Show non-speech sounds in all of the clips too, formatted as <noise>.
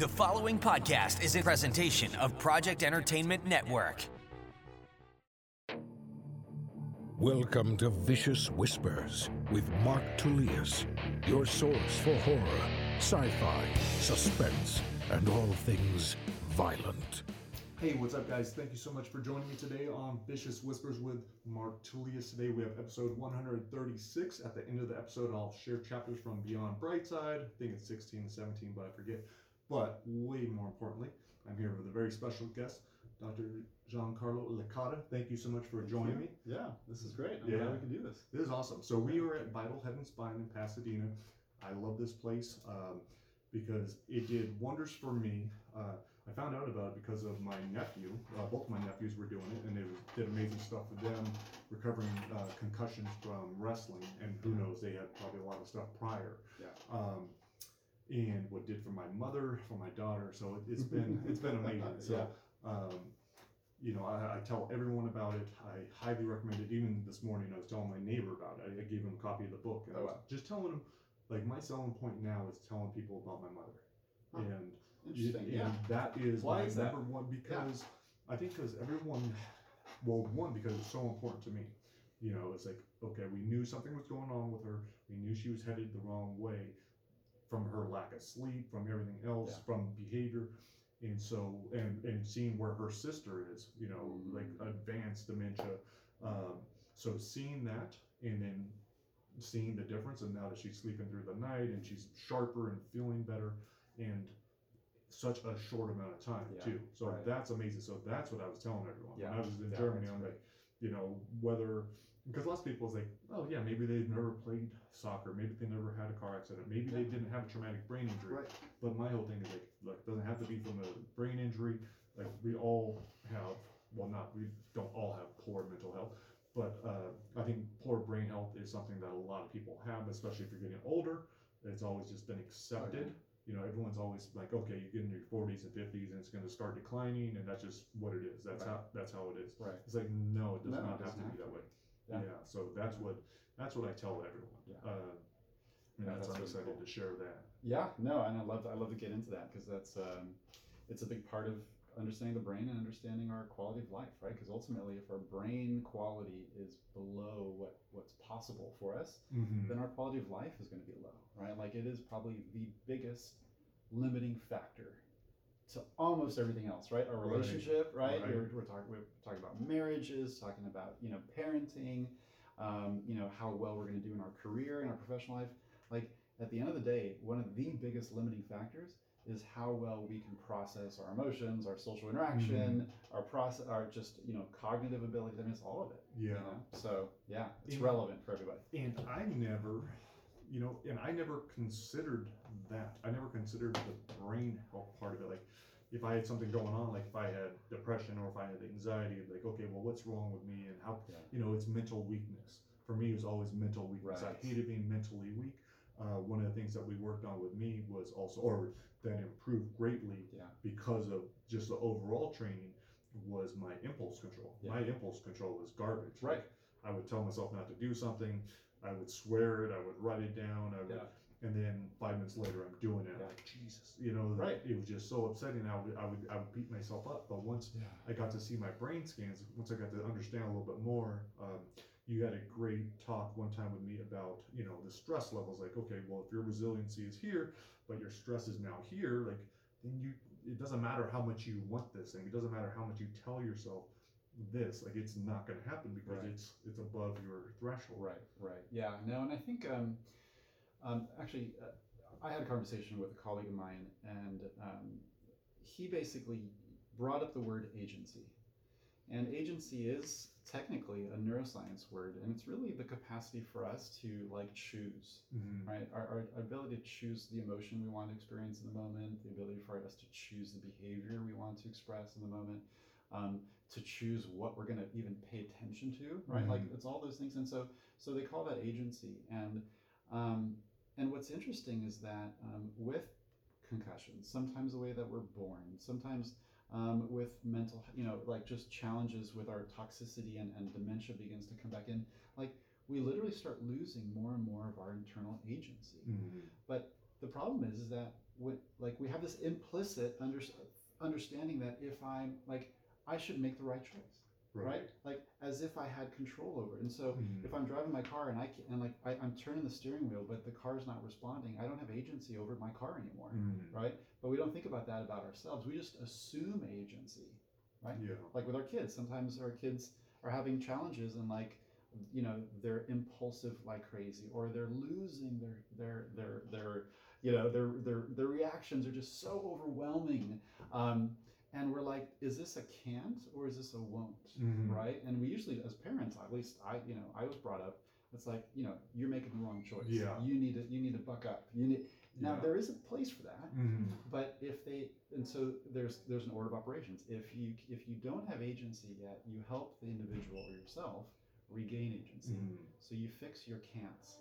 The following podcast is a presentation of Project Entertainment Network. Welcome to Vicious Whispers with Mark Tullius, your source for horror, sci fi, suspense, and all things violent. Hey, what's up, guys? Thank you so much for joining me today on Vicious Whispers with Mark Tullius. Today we have episode 136. At the end of the episode, I'll share chapters from Beyond Brightside. I think it's 16 and 17, but I forget. But way more importantly, I'm here with a very special guest, Dr. Giancarlo Licata. Thank you so much for joining me. Yeah, this is great. I'm Yeah. glad we can do this. This is awesome. So we were at Vital and Spine in Pasadena. I love this place um, because it did wonders for me. Uh, I found out about it because of my nephew. Uh, both my nephews were doing it, and they was, did amazing stuff with them, recovering uh, concussions from wrestling. And who knows, they had probably a lot of stuff prior. Yeah. Um, and what did for my mother, for my daughter. So it, it's been <laughs> it's been amazing. So. Um, you know, I, I tell everyone about it. I highly recommend it. Even this morning, I was telling my neighbor about it. I, I gave him a copy of the book, and I Oh, was wow. just telling him, like, my selling point now is telling people about my mother, Huh. and, Interesting. and Yeah. that is Why is that? number one because I think because everyone, well, one because it's so important to me. You know, it's like okay, we knew something was going on with her. We knew she was headed the wrong way, from her lack of sleep, from everything else, Yeah. from behavior and so and and seeing where her sister is you know Mhm. like advanced dementia um, so seeing that and then seeing the difference and now that she's sleeping through the night and she's sharper and feeling better and such a short amount of time Yeah, too so right. that's amazing so that's what i was telling everyone Yeah, when i was in yeah, germany i'm like you know whether because lots of people is like oh yeah maybe they've never played soccer maybe they never had a car accident maybe they didn't have a traumatic brain injury Right. but my whole thing is like, look, it doesn't have to be from a brain injury. Like we all have, well, not we don't all have poor mental health, but uh, I think poor brain health is something that a lot of people have, especially if you're getting older. It's always just been accepted. Okay. You know, everyone's always like, okay, you get in your 40s and 50s, and it's going to start declining, and that's just what it is. That's Right. how that's how it is. Right. It's like no, it does No, it not have to be that way. Yeah. Yeah. So that's what that's what I tell everyone. Yeah. Uh, and Yeah, that's, that's I'm excited cool. to share that. Yeah. No, and I love I love to get into that because that's um, it's a big part of understanding the brain and understanding our quality of life, right? Because ultimately, if our brain quality is below what what's possible for us, Mm-hmm. then our quality of life is going to be low, right? Like it is probably the biggest limiting factor to almost everything else, right? Our relationship, right? Right. We're, we're talking we're talking about marriages, talking about you know parenting, um, you know how well we're going to do in our career and our professional life. Like at the end of the day, one of the biggest limiting factors is how well we can process our emotions, our social interaction, our process, our just you know cognitive abilities. I mean, it's all of it. you Yeah. know? So yeah, it's Yeah. relevant for everybody. And I never, you know, and I never considered that. I never considered the brain health part of it. Like, if I had something going on, like if I had depression or if I had anxiety, like, okay, well, what's wrong with me and how, Yeah. you know, it's mental weakness. For me, it was always mental weakness. Right. I hated being mentally weak. Uh, one of the things that we worked on with me was also, or that improved greatly Yeah. because of just the overall training, was my impulse control. Yeah. My impulse control was garbage. Right. Like, I would tell myself not to do something. I would swear it. I would write it down. I would, Yeah. And then five minutes later, I'm doing it. I'm like Jesus, you know. Right. It was just so upsetting. I would, I would, I would beat myself up. But once Yeah. I got to see my brain scans, once I got to understand a little bit more, um, you had a great talk one time with me about, you know, the stress levels. Like, okay, well, if your resiliency is here, but your stress is now here, like, then you, it doesn't matter how much you want this thing. It doesn't matter how much you tell yourself this. Like, it's not going to happen because Right. it's it's above your threshold. Right, right. Yeah, no, and I think um, um, actually, uh, I had a conversation with a colleague of mine, and um, he basically brought up the word agency. And agency is technically a neuroscience word, and it's really the capacity for us to like choose, Mhm. right? Our, our ability to choose the emotion we want to experience in the moment, the ability for us to choose the behavior we want to express in the moment, um, to choose what we're going to even pay attention to, right? Like it's all those things, and so so they call that agency. And um, and what's interesting is that um, with concussions, sometimes the way that we're born, sometimes um, with mental, you know, like just challenges with our toxicity and, and dementia begins to come back in, like we literally start losing more and more of our internal agency. Mhm. But the problem is, is that when, like we have this implicit under, understanding that if I'm like I should make the right choice, right? Like as if I had control over it. And so Mhm. if I'm driving my car and I can, and like I, I'm turning the steering wheel, but the car's not responding, I don't have agency over my car anymore, Mm. right? But we don't think about that about ourselves. We just assume agency, right? Yeah. like with our kids sometimes our kids are having challenges and like you know they're impulsive like crazy or they're losing their their their their you know their their their reactions are just so overwhelming um, and we're like is this a can't or is this a won't Mhm. right and we usually as parents at least i you know i was brought up it's like you know you're making the wrong choice Yeah. you need to you need to buck up you need now Yeah. there is a place for that Mhm. but if they and so there's there's an order of operations if you if you don't have agency yet you help the individual or yourself regain agency Mhm. so you fix your can'ts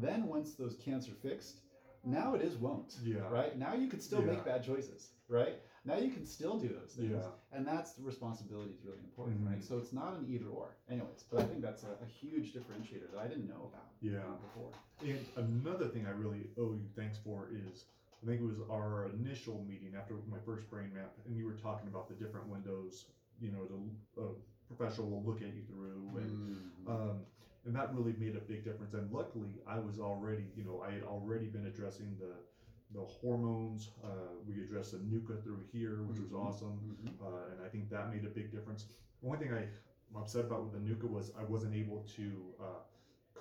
then once those can'ts are fixed now it is won't Yeah. right now you can still Yeah. make bad choices right now you can still do those things Yeah. and that's the responsibility is really important Mhm. right so it's not an either or anyways but i think that's a, a huge differentiator that i didn't know about Yeah. uh, before And another thing I really owe you thanks for is I think it was our initial meeting after my first brain map, and you were talking about the different windows, you know, the a professional will look at you through, and Mm-hmm. um, and that really made a big difference. And luckily, I was already, you know, I had already been addressing the the hormones. Uh, we addressed the NUCCA through here, which was Mhm. awesome, Mhm. uh, and I think that made a big difference. The only thing I, I'm upset about with the NUCCA was I wasn't able to uh,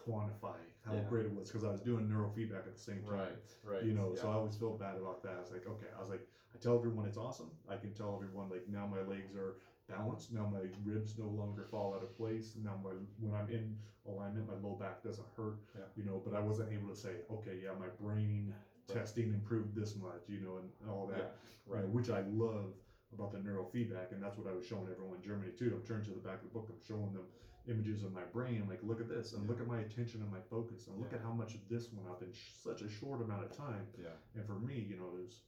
quantify how Yeah. great it was because I was doing neurofeedback at the same time. right You know, so I always felt bad about that. I was like, okay, I was like, I tell everyone it's awesome. I can tell everyone like now my legs are balanced. Now my ribs no longer fall out of place. Now my when I'm in alignment, my low back doesn't hurt. Yeah. You know, but I wasn't able to say, okay, yeah, my brain testing improved this much. You know, and all that. Yeah, you right. know, which I love about the neurofeedback, and that's what I was showing everyone in Germany too. I'm turning to the back of the book. I'm showing them images of my brain. I'm like, look at this, and look at my attention and my focus, and look Yeah. at how much of this went up in sh- such a short amount of time. Yeah. And for me, you know, was,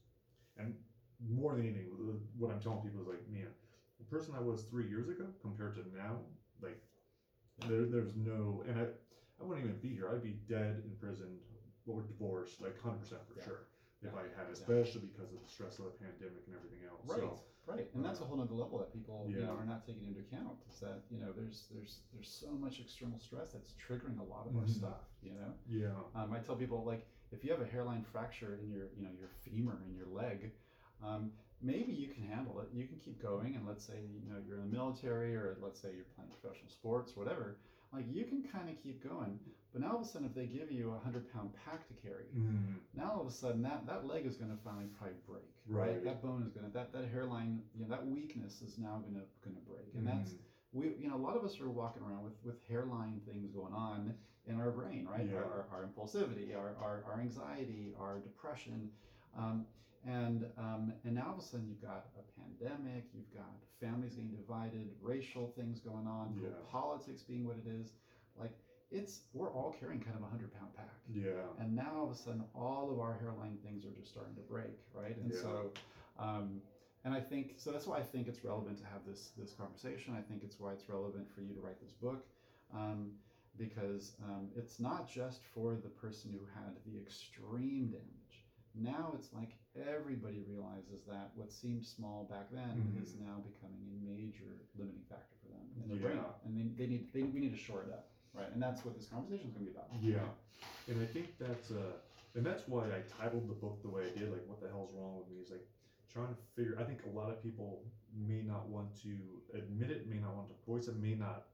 and more than anything, what I'm telling people is like, man, the person I was three years ago compared to now, like, there, there's no, and I, I wouldn't even be here. I'd be dead in prison or divorced, like 100% for Yeah. sure, if. I had, especially because of the stress of the pandemic and everything else. Right, So, right, and that's a whole nother level that people you know Yeah. are not taking into account. Is that you know there's there's there's so much external stress that's triggering a lot of our Mhm. stuff. You know, yeah. um, I tell people like if you have a hairline fracture in your you know your femur in your leg, um, maybe you can handle it. You can keep going, and let's say you know you're in the military, or let's say you're playing professional sports, whatever. Like you can kind of keep going, but now all of a sudden, if they give you a hundred pound pack to carry, Mm, now all of a sudden that, that leg is going to finally probably break right? Right. that bone is going to that, that hairline you know that weakness is now going to going to break and that's mm, we you know a lot of us are walking around with with hairline things going on in our brain right Yeah. our, our, our impulsivity our, our, our anxiety our depression um, and um, and now all of a sudden you've got a pandemic you've got families getting divided racial things going on Yeah. politics being what it is like it's we're all carrying kind of a hundred pound pack yeah. and now all of a sudden all of our hairline things are just starting to break right and Yeah. so um, and i think so that's why i think it's relevant to have this this conversation i think it's why it's relevant for you to write this book um, because um, it's not just for the person who had the extreme damage now it's like everybody realizes that what seemed small back then Mhm. is now becoming a major limiting factor for them in their brain and they, they need they, we need to shore it up right and that's what this conversation is going to be about Yeah, and I think that's uh, and that's why I titled the book the way I did. Like, what the hell's wrong with me? Is like trying to figure. I think a lot of people may not want to admit it, may not want to voice it, may not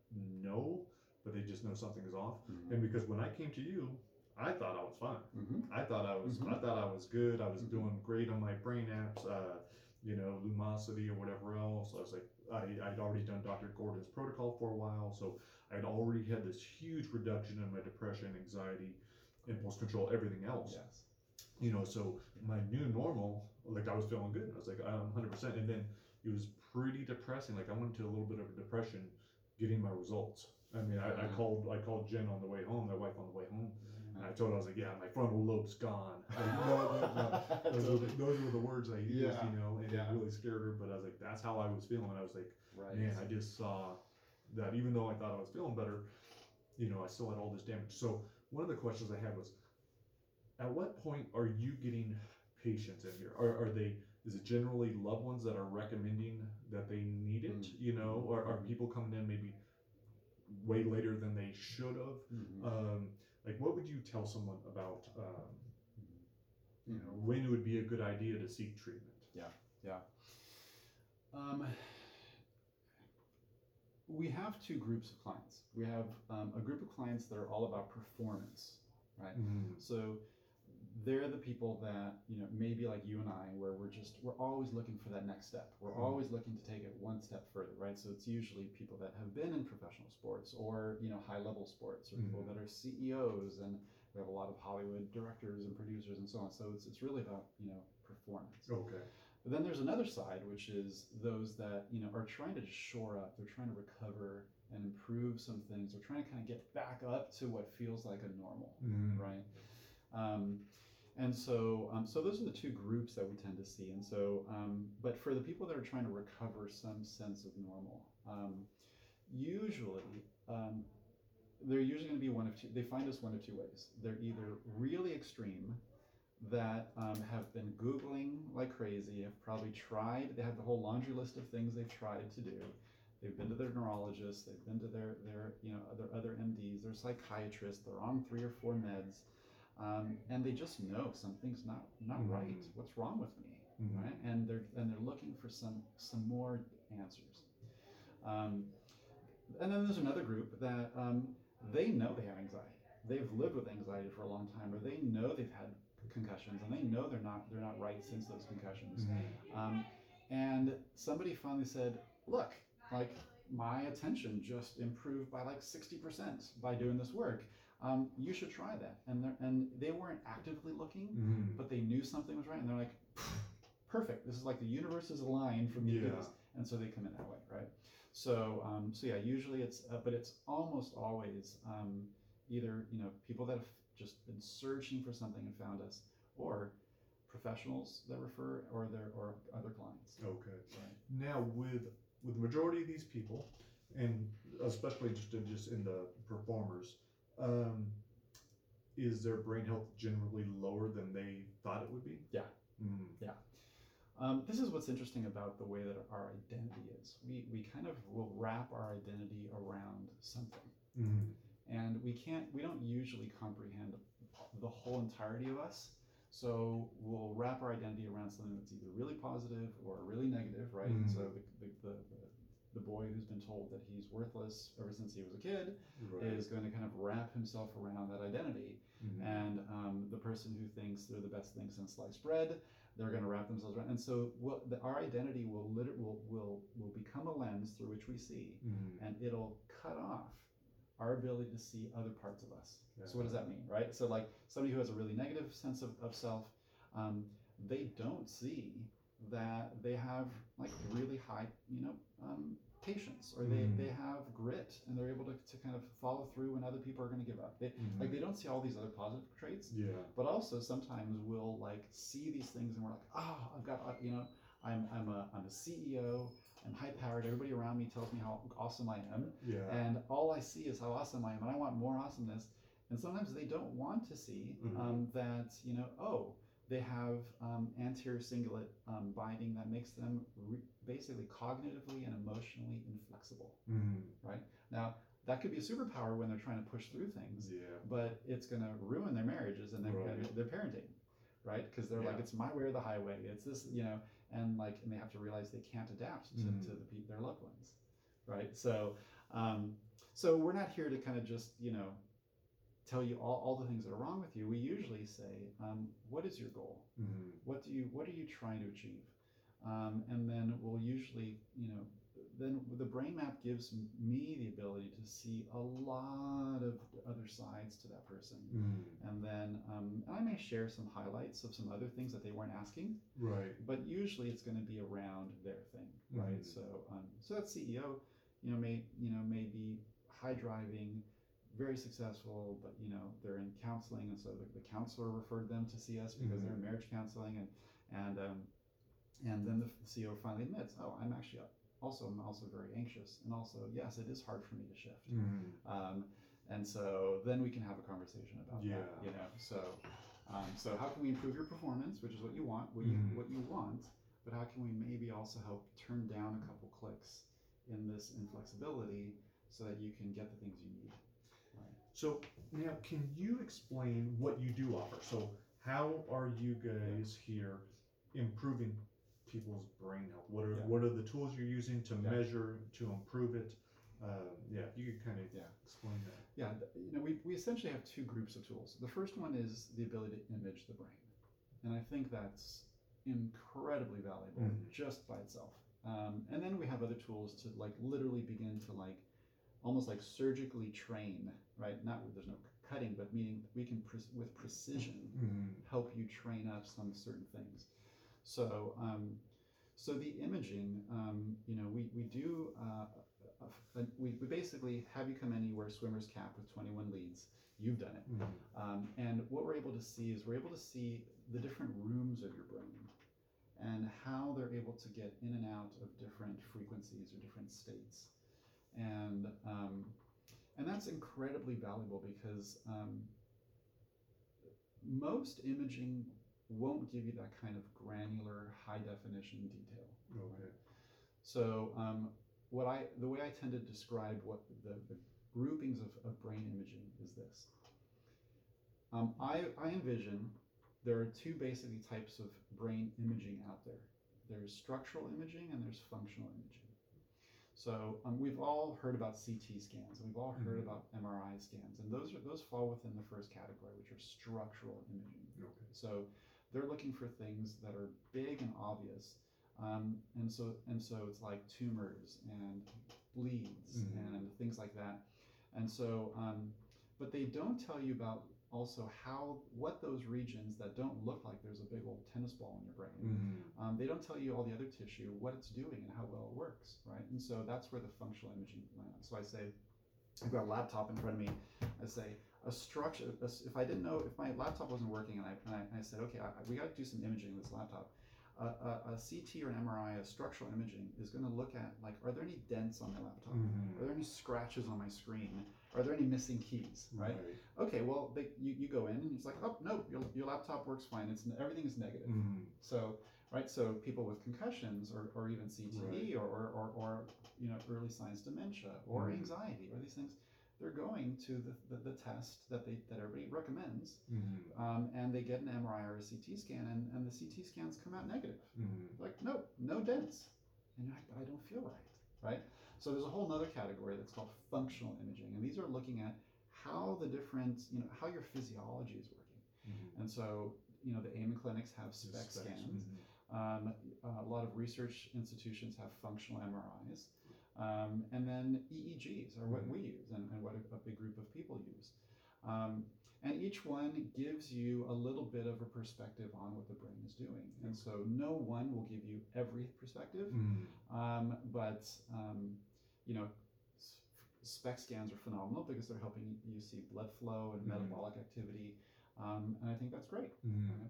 know, but they just know something is off. Mhm. And because when I came to you, I thought I was fine. Mhm. I thought I was. Mhm. I thought I was good. I was Mhm. doing great on my brain apps. Uh, you know, Lumosity or whatever else. I was like, I, I'd already done Dr. Gordon's protocol for a while, so I'd already had this huge reduction in my depression, anxiety, impulse control, everything else. Yes. You know, so my new normal, like I was feeling good. I was like, I'm 100%. And then it was pretty depressing. Like I went into a little bit of a depression getting my results. I mean, I, I Mhm. called I called Jen on the way home, my wife on the way home, and I told her I was like, yeah, my frontal lobe's gone. Like, no, no, no. <laughs> Those, were the, those were the words I used, Yeah. you know, and Yeah. it really scared her. But I was like, that's how I was feeling. I was like, Right. man, I just saw that even though I thought I was feeling better, you know, I still had all this damage. So one of the questions I had was, at what point are you getting patients in here? Are, are they is it generally loved ones that are recommending that they need it? Mm. You know, or are Mhm. people coming in maybe way later than they should have? Mhm. Um, like, what would you tell someone about, um, Mm-hmm. you know, when it would be a good idea to seek treatment? Yeah. Um, we have two groups of clients. We have um, a group of clients that are all about performance, right? Mm. So they're the people that you know maybe like you and I, where we're just we're always looking for that next step. We're Mhm. always looking to take it one step further, right? So it's usually people that have been in professional sports or you know high level sports, or people Mhm. that are CEOs, and we have a lot of Hollywood directors and producers and so on. So it's it's really about you know performance. Okay. But then there's another side, which is those that you know are trying to shore up. They're trying to recover and improve some things. They're trying to kind of get back up to what feels like a normal, Mm. right? Um, and so, um, so those are the two groups that we tend to see. And so, um, but for the people that are trying to recover some sense of normal, um, usually um, they're usually going to be one of two. They find us one of two ways. They're either really extreme, that um, have been Googling like crazy, have probably tried, they have the whole laundry list of things they've tried to do. They've been to their neurologists, they've been to their, their you know, their other MDs, their psychiatrists, they're on three or four meds, um, and they just know something's not, not right. Mhm. What's wrong with me? Mhm. Right? And they're, and they're looking for some, some more answers. Um, and then there's another group that um, they know they have anxiety. They've lived with anxiety for a long time, or they know they've had concussions, and they know they're not they're not right since those concussions. Mhm. Um, and somebody finally said, "Look, like my attention just improved by like sixty percent by doing this work. Um, you should try that." And they and they weren't actively looking, Mhm. but they knew something was right, and they're like, "Perfect! This is like the universe is aligned for me to do this." And so they come in that way, right? So, um, so yeah, usually it's, uh, but it's almost always um, either you know people that have just been searching for something and found us, or professionals that refer, or their or other clients. Okay. Right. Now, with with the majority of these people, and especially just in just in the performers, um, is their brain health generally lower than they thought it would be? Yeah. Mm. Um, this is what's interesting about the way that our identity is. We we kind of will wrap our identity around something, Mm. and we can't. We don't usually comprehend the whole entirety of us. So we'll wrap our identity around something that's either really positive or really negative, right? Mhm. So the, the, the, the boy who's been told that he's worthless ever since he was a kid Right. is going to kind of wrap himself around that identity. Mhm. And um, the person who thinks they're the best thing since sliced bread, they're going to wrap themselves around. And so we'll, the, our identity will, liter- will will will become a lens through which we see, Mhm. and it'll cut off our ability to see other parts of us. Yeah. So what does that mean, right? So like somebody who has a really negative sense of, of self, um, they don't see that they have like really high, you know, um, patience, or they, Mm. they have grit, and they're able to, to kind of follow through when other people are going to give up. They, Mhm. Like they don't see all these other positive traits, yeah. but also sometimes we'll like see these things and we're like, oh, I've got, uh, you know, I'm, I'm a, I'm a CEO, I'm high powered, everybody around me tells me how awesome I am, Yeah. and all I see is how awesome I am, and I want more awesomeness. And sometimes they don't want to see Mhm. um, that, you know, oh, they have um, anterior cingulate um, binding that makes them re- basically cognitively and emotionally inflexible. Mhm. Now, that could be a superpower when they're trying to push through things, Yeah. but it's going to ruin their marriages and their, Right. their parenting, right? Because they're like, it's my way or the highway. It's this, you know, and like, and they have to realize they can't adapt to, Mhm. to the, their loved ones, right? So, um, so we're not here to kind of just, you know, tell you all, all the things that are wrong with you. We usually say, um, what is your goal? Mhm. What do you, what are you trying to achieve? Um, and then we'll usually, you know, then the brain map gives me the ability to see a lot of other sides to that person. Mhm. And then um, I may share some highlights of some other things that they weren't asking, Right. but usually it's going to be around their thing, right? Mhm. So, um, so that CEO, you know, may you know may be high driving, very successful, but you know they're in counseling, and so the, the counselor referred them to see us because they're in Mhm. marriage counseling, and and um, and then the CEO finally admits, oh, I'm actually also I'm also very anxious, and also yes, it is hard for me to shift. Mhm. Um, and so then we can have a conversation about Yeah. that, you know. So, Um, so how can we improve your performance, which is what you want, what you Mhm. what you want, but how can we maybe also help turn down a couple clicks in this inflexibility so that you can get the things you need. Right. So now, can you explain what you do offer? So how are you guys here improving people's brain health? What are Yeah. what are the tools you're using to Yeah. measure to improve it? Um, yeah, you could kind of Yeah. explain that. Yeah, you know, we, we essentially have two groups of tools. The first one is the ability to image the brain. And I think that's incredibly valuable Mhm. just by itself. Um, and then we have other tools to like literally begin to like almost like surgically train, right? Not there's no cutting, but meaning we can pre- with precision help you train up some certain things. So, um, so the imaging, um, you know, we, we do, uh, a- a- we, we basically have you come in, you wear a swimmer's cap with 21 leads. You've done it. Mhm. Um, and what we're able to see is we're able to see the different rooms of your brain and how they're able to get in and out of different frequencies or different states. And, um, and that's incredibly valuable because um, most imaging won't give you that kind of granular, high definition detail. Okay. So, um, what I the way I tend to describe what the, the groupings of, of brain imaging is this. Um, I, I envision there are two basically types of brain imaging out there. There's structural imaging and there's functional imaging. So um, we've all heard about CT scans and we've all heard Mhm. about MRI scans, and those are those fall within the first category, which are structural imaging. Okay. So they're looking for things that are big and obvious. Um, and so and so it's like tumors and bleeds Mhm. and things like that. And so um, but they don't tell you about also how what those regions that don't look like there's a big old tennis ball in your brain. Mhm. Um, they don't tell you all the other tissue, what it's doing, and how well it works, right? And so that's where the functional imaging lands. So I say, I've got a laptop in front of me. I say, a structure, a if I didn't know, if my laptop wasn't working and I, and I, said, okay, I, we got to do some imaging in this laptop, a, a, a CT or an MRI, a structural imaging, is going to look at, like, are there any dents on my laptop? Mhm. Are there any scratches on my screen? Are there any missing keys, right? Okay, well, they, you, you go in and it's like, oh, no, your, your laptop works fine. It's Everything is negative. Mhm. So, right, so people with concussions or, or even CTE Right. or, or, or, or, you know, early signs dementia or Mhm. anxiety or these things, they're going to the, the, the test that they that everybody recommends, Mhm. um, and they get an MRI or a CT scan, and, and the CT scans come out negative. Mhm. Like, no, no dents. And you're like, but I don't feel right, right? So there's a whole other category that's called functional imaging, and these are looking at how the different, you know, how your physiology is working. Mhm. And so, you know, the Amen clinics have SPECT specs. scans. Mhm. Um, a lot of research institutions have functional MRIs. Um, and then EEGs are what we use and, and what a, a big group of people use. Um, and each one gives you a little bit of a perspective on what the brain is doing. And so no one will give you every perspective, Mhm. um, but um, you know, SPECT scans are phenomenal because they're helping you see blood flow and Mhm. metabolic activity, um, and I think that's great. Mhm.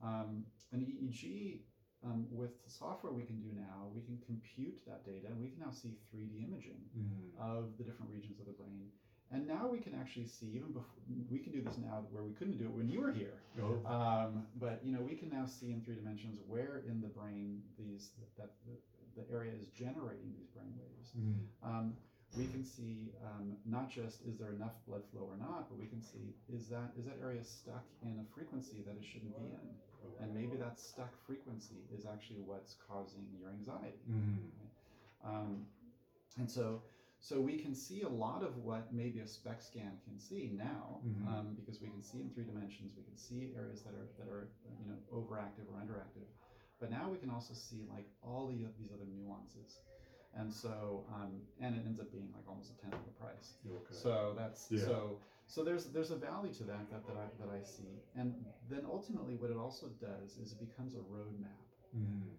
Um, an EEG, um, with the software we can do now, we can compute that data and we can now see 3D imaging Mhm. of the different regions of the brain. And now we can actually see, even before, we can do this now where we couldn't do it when you were here. Oh. Um, but, you know, we can now see in three dimensions where in the brain these, that the, the area is generating these brain waves. Mhm. Um, we can see um, not just is there enough blood flow or not, but we can see is that is that area stuck in a frequency that it shouldn't be in, and maybe that stuck frequency is actually what's causing your anxiety. Mhm. Um, and so, so we can see a lot of what maybe a SPECT scan can see now, Mhm. um, because we can see in three dimensions. We can see areas that are that are you know overactive or underactive, but now we can also see like all the, these other nuances. And so, um, and it ends up being like almost a tenth of the price. Okay. So that's Yeah. so so there's there's a value to that that, that I that I see. And then ultimately what it also does is it becomes a roadmap Mhm.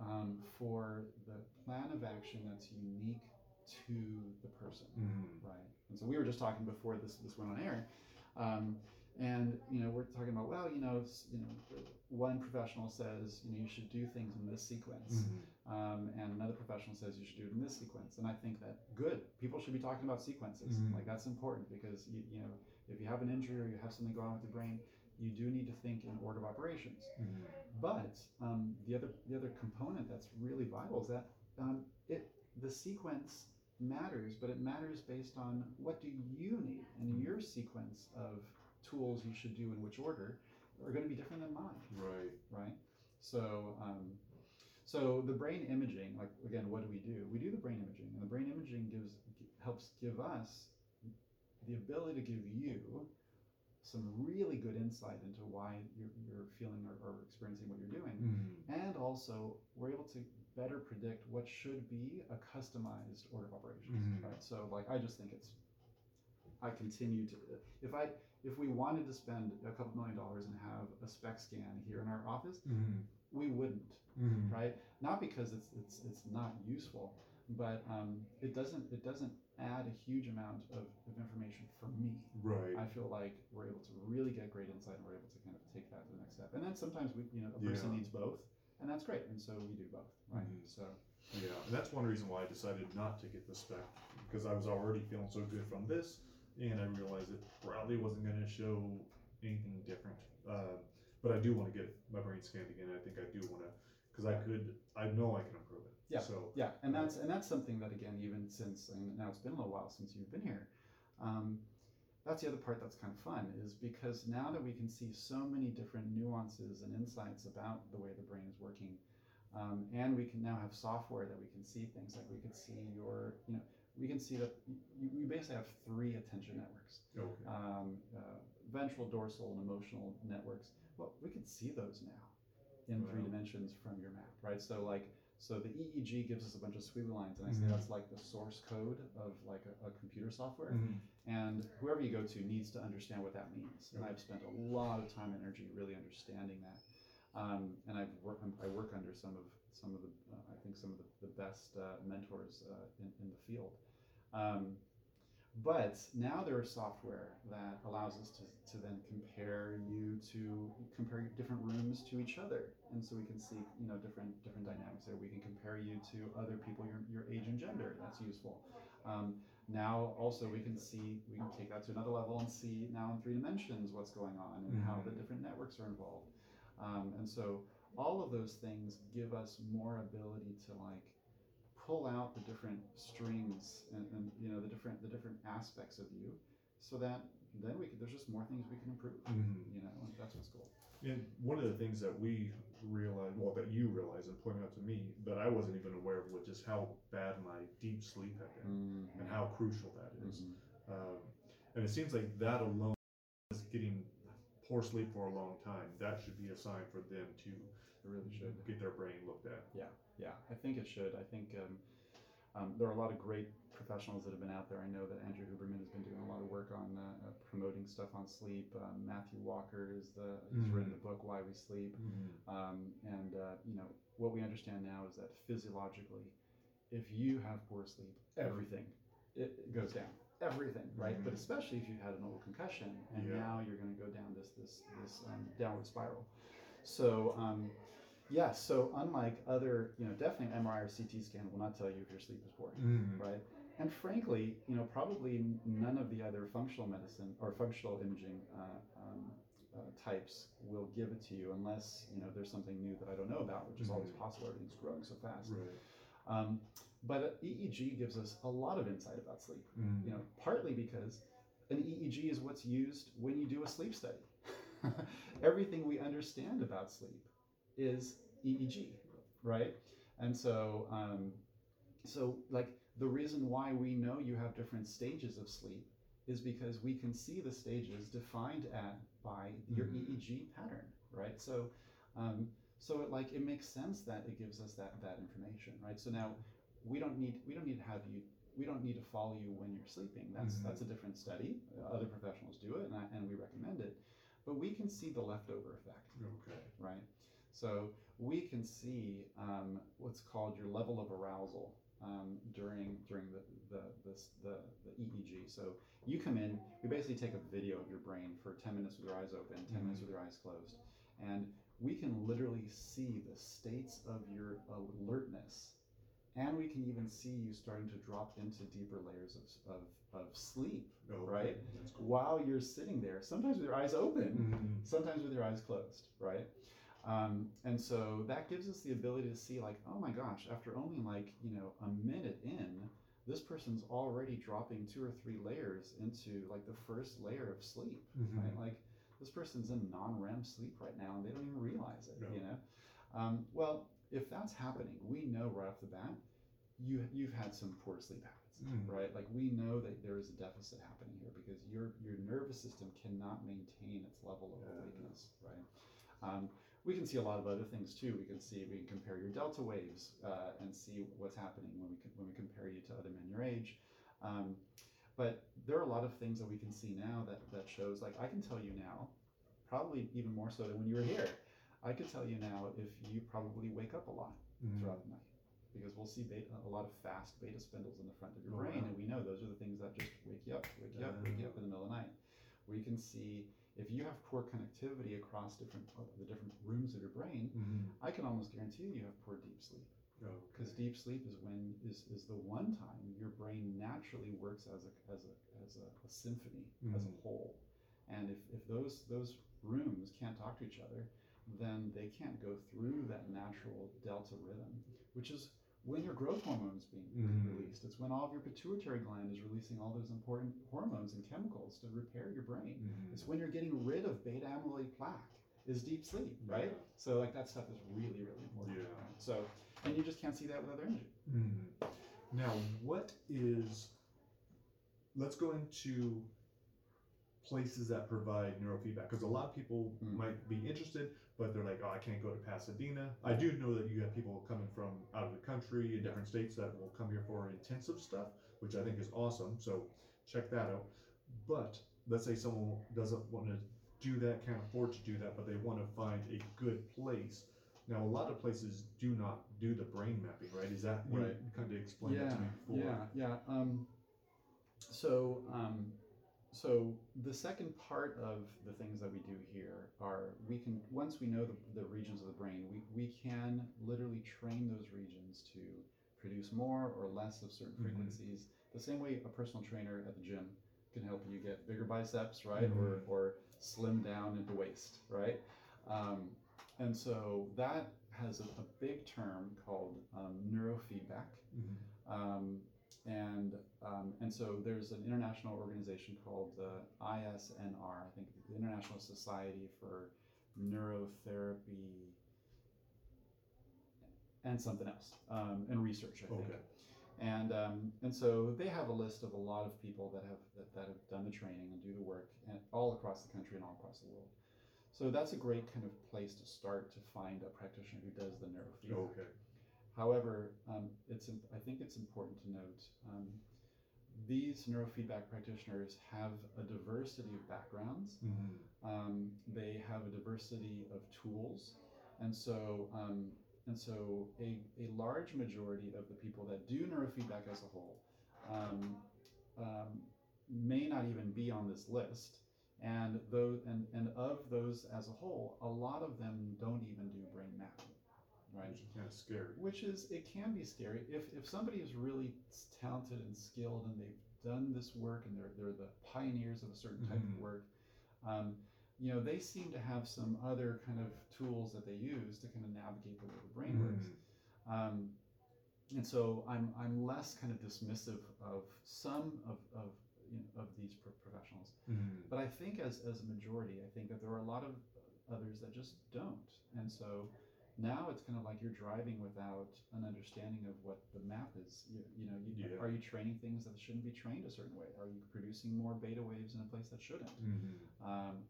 um, for the plan of action that's unique to the person, Mhm. right? And so we were just talking before this this went on air, um, and you know we're talking about well, you know, you know, one professional says you know you should do things in this sequence, Mhm. Um, and another professional says you should do it in this sequence. And I think that good people should be talking about sequences. Mhm. Like that's important because you, you know if you have an injury or you have something going on with your brain, you do need to think in order of operations. But um, the other the other component that's really vital is that um, it the sequence matters, but it matters based on what do you need, and your sequence of tools you should do in which order are going to be different than mine, Right. right? So um, so the brain imaging, like again, what do we do? We do the brain imaging, and the brain imaging gives helps give us the ability to give you some really good insight into why you're, you're feeling or, or experiencing what you're doing. And also, we're able to better predict what should be a customized order of operations, Mhm. right? So, like, I just think it's, I continue to, if I, if we wanted to spend a couple million dollars and have a SPECT scan here in our office, we wouldn't, right? Not because it's it's it's not useful, but um, it doesn't it doesn't add a huge amount of, of information for me. Right. I feel like we're able to really get great insight and we're able to kind of take that to the next step. And then sometimes we, you know, a person Yeah. needs both, and that's great. And so we do both, right? Mhm. So Yeah, and that's one reason why I decided not to get the SPECT because I was already feeling so good from this, and I realized it probably wasn't going to show anything different. Uh, but I do want to get my brain scanned again. I think I do want to because I could. I know I can improve it. Yeah. So yeah, and that's and that's something that again, even since and now it's been a little while since you've been here. Um, that's the other part that's kind of fun is because now that we can see so many different nuances and insights about the way the brain is working, um, and we can now have software that we can see things like we can see your, you know, we can see that you, you basically have three attention networks okay. um, uh, ventral, dorsal, and emotional networks. Well, we can see those now in three dimensions from your map, right? So like, so the EEG gives us a bunch of squiggly lines, and I say Mhm. that's like the source code of like a, a computer software. Mhm. And whoever you go to needs to understand what that means. And I've spent a lot of time and energy really understanding that. Um, and I've worked, I work under some of some of the, uh, I think some of the, the best uh, mentors uh, in, in the field. Um, but now there is software that allows us to, to then compare you to compare different rooms to each other, and so we can see you know different different dynamics there. We can compare you to other people your, your age and gender. That's useful. Um, now also we can see we can take that to another level and see now in three dimensions what's going on and how the Mhm. different networks are involved. Um, and so all of those things give us more ability to like pull out the different strings and, and you know the different the different aspects of you so that then we could, there's just more things we can improve Mhm. you know and that's what's cool And one of the things that we realized, well, that you realized and pointed out to me, that I wasn't even aware of, was just how bad my deep sleep had been and how crucial that is. Mhm. Um, and it seems like that alone is getting poor sleep for a long time. That should be a sign for them to it really should get their brain looked at. Yeah, yeah, I think it should. I think um, um, there are a lot of great professionals that have been out there. I know that Andrew Huberman has been doing a lot of work on uh, uh, promoting stuff on sleep. Um, Matthew Walker is the he's written the book Why We Sleep. Um, and uh, you know what we understand now is that physiologically, if you have poor sleep, everything it, goes down. Everything, right? But Mhm. especially if you've had an old concussion, and Yeah. now you're going to go down this this this um, downward spiral. So um, yeah, so unlike other, you know, definitely MRI or CT scan will not tell you if your sleep is poor, right? And frankly, you know, probably none of the other functional medicine or functional imaging uh, um, uh, types will give it to you unless you know there's something new that I don't know about, which is always Mhm. possible. Everything's growing so fast. Right. Um, but uh, EEG gives us a lot of insight about sleep. Mhm. You know, partly because an EEG is what's used when you do a sleep study. <laughs> Everything we understand about sleep is EEG, right? And so, um, so like the reason why we know you have different stages of sleep is because we can see the stages defined at by your Mhm. EEG pattern, right? So, um, so it like it makes sense that it gives us that that information, right? So now we don't need we don't need to have you we don't need to follow you when you're sleeping. That's Mhm. that's a different study. Other professionals do it, and, I, and we recommend it. But we can see the leftover effect Okay. right? So we can see um, what's called your level of arousal um, during during the the, this, the the EEG. So you come in, we basically take a video of your brain for 10 minutes with your eyes open, 10 minutes with your eyes closed, and we can literally see the states of your alertness and we can even see you starting to drop into deeper layers of, of, of sleep, Oh, right? Cool. While you're sitting there, sometimes with your eyes open, Mhm. sometimes with your eyes closed, right? Um, and so that gives us the ability to see, like, oh my gosh, after only like, you know, a minute in, this person's already dropping two or three layers into like the first layer of sleep, Mhm. right? Like, this person's in non REM sleep right now and they don't even realize it, No. you know? Um, well, if that's happening, we know right off the bat, you, you've had some poor sleep habits, Mm. right? Like, we know that there is a deficit happening here because your, your nervous system cannot maintain its level of Yeah. awakeness, right? Um, we can see a lot of other things too. We can see we can compare your delta waves uh, and see what's happening when we when we compare you to other men your age. Um, but there are a lot of things that we can see now that that shows. Like I can tell you now, probably even more so than when you were here. I could tell you now if you probably wake up a lot Mhm. throughout the night because we'll see beta, a lot of fast beta spindles in the front of your Oh, brain, wow. and we know those are the things that just wake you up, wake you up, wake you up in the middle of the night. We can see if you have poor connectivity across different uh, the different rooms of your brain. Mhm. I can almost guarantee you, you have poor deep sleep Oh, because deep sleep is when is, is the one time your brain naturally works as a as a as a, a symphony as a Mhm. whole and if, if those those rooms can't talk to each other then they can't go through that natural delta rhythm which is when your growth hormone is being Mhm. released it's when all of your pituitary gland is releasing all those important hormones and chemicals to repair your brain Mhm. it's when you're getting rid of beta amyloid plaque is deep sleep, right? Yeah. So like that stuff is really, really important. Yeah. So and you just can't see that with other energy. Mhm. Now, what is? Let's go into places that provide neurofeedback because a lot of people Mm. might be interested, but they're like, "Oh, I can't go to Pasadena." I do know that you have people coming from out of the country in different states that will come here for intensive stuff, which I think is awesome. So check that out. But let's say someone doesn't want to do that, can't afford to do that, but they want to find a good place. Now, a lot of places do not do the brain mapping, right? Is that you Right. kind of explained that to me before? yeah, yeah. Um, so, um, so the second part of the things that we do here are we can once we know the, the regions of the brain, we, we can literally train those regions to produce more or less of certain Mhm. frequencies. The same way a personal trainer at the gym can help you get bigger biceps, right, or Mhm. or slim down into waist, right. Um, and so that has a, a big term called um, neurofeedback. Mhm. Um, and um, and so there's an international organization called the ISNR, I think the International Society for Neurotherapy and something else, um, and research, I think. Okay. And um, and so they have a list of a lot of people that have that, that have done the training and do the work and all across the country and all across the world. So that's a great kind of place to start to find a practitioner who does the neurofeedback. Okay. However, um, it's I think it's important to note um, these neurofeedback practitioners have a diversity of backgrounds. Mhm. Um, they have a diversity of tools, and so um, and so a, a large majority of the people that do neurofeedback as a whole um, um, may not even be on this list. And those and, and of those as a whole, a lot of them don't even do brain mapping, right? Which is kind of scary. which is it can be scary if if somebody is really talented and skilled and they've done this work and they're they're the pioneers of a certain type Mhm. of work um, you know they seem to have some other kind of tools that they use to kind of navigate the way the brain works Mhm. um, and so I'm I'm less kind of dismissive of some of of you know, of these pro- professionals Mhm. but I think as, as a majority, I think that there are a lot of others that just don't. And so now it's kind of like you're driving without an understanding of what the map is. You, you know, you, Yeah. are you training things that shouldn't be trained a certain way? Are you producing more beta waves in a place that shouldn't? Mhm. Um,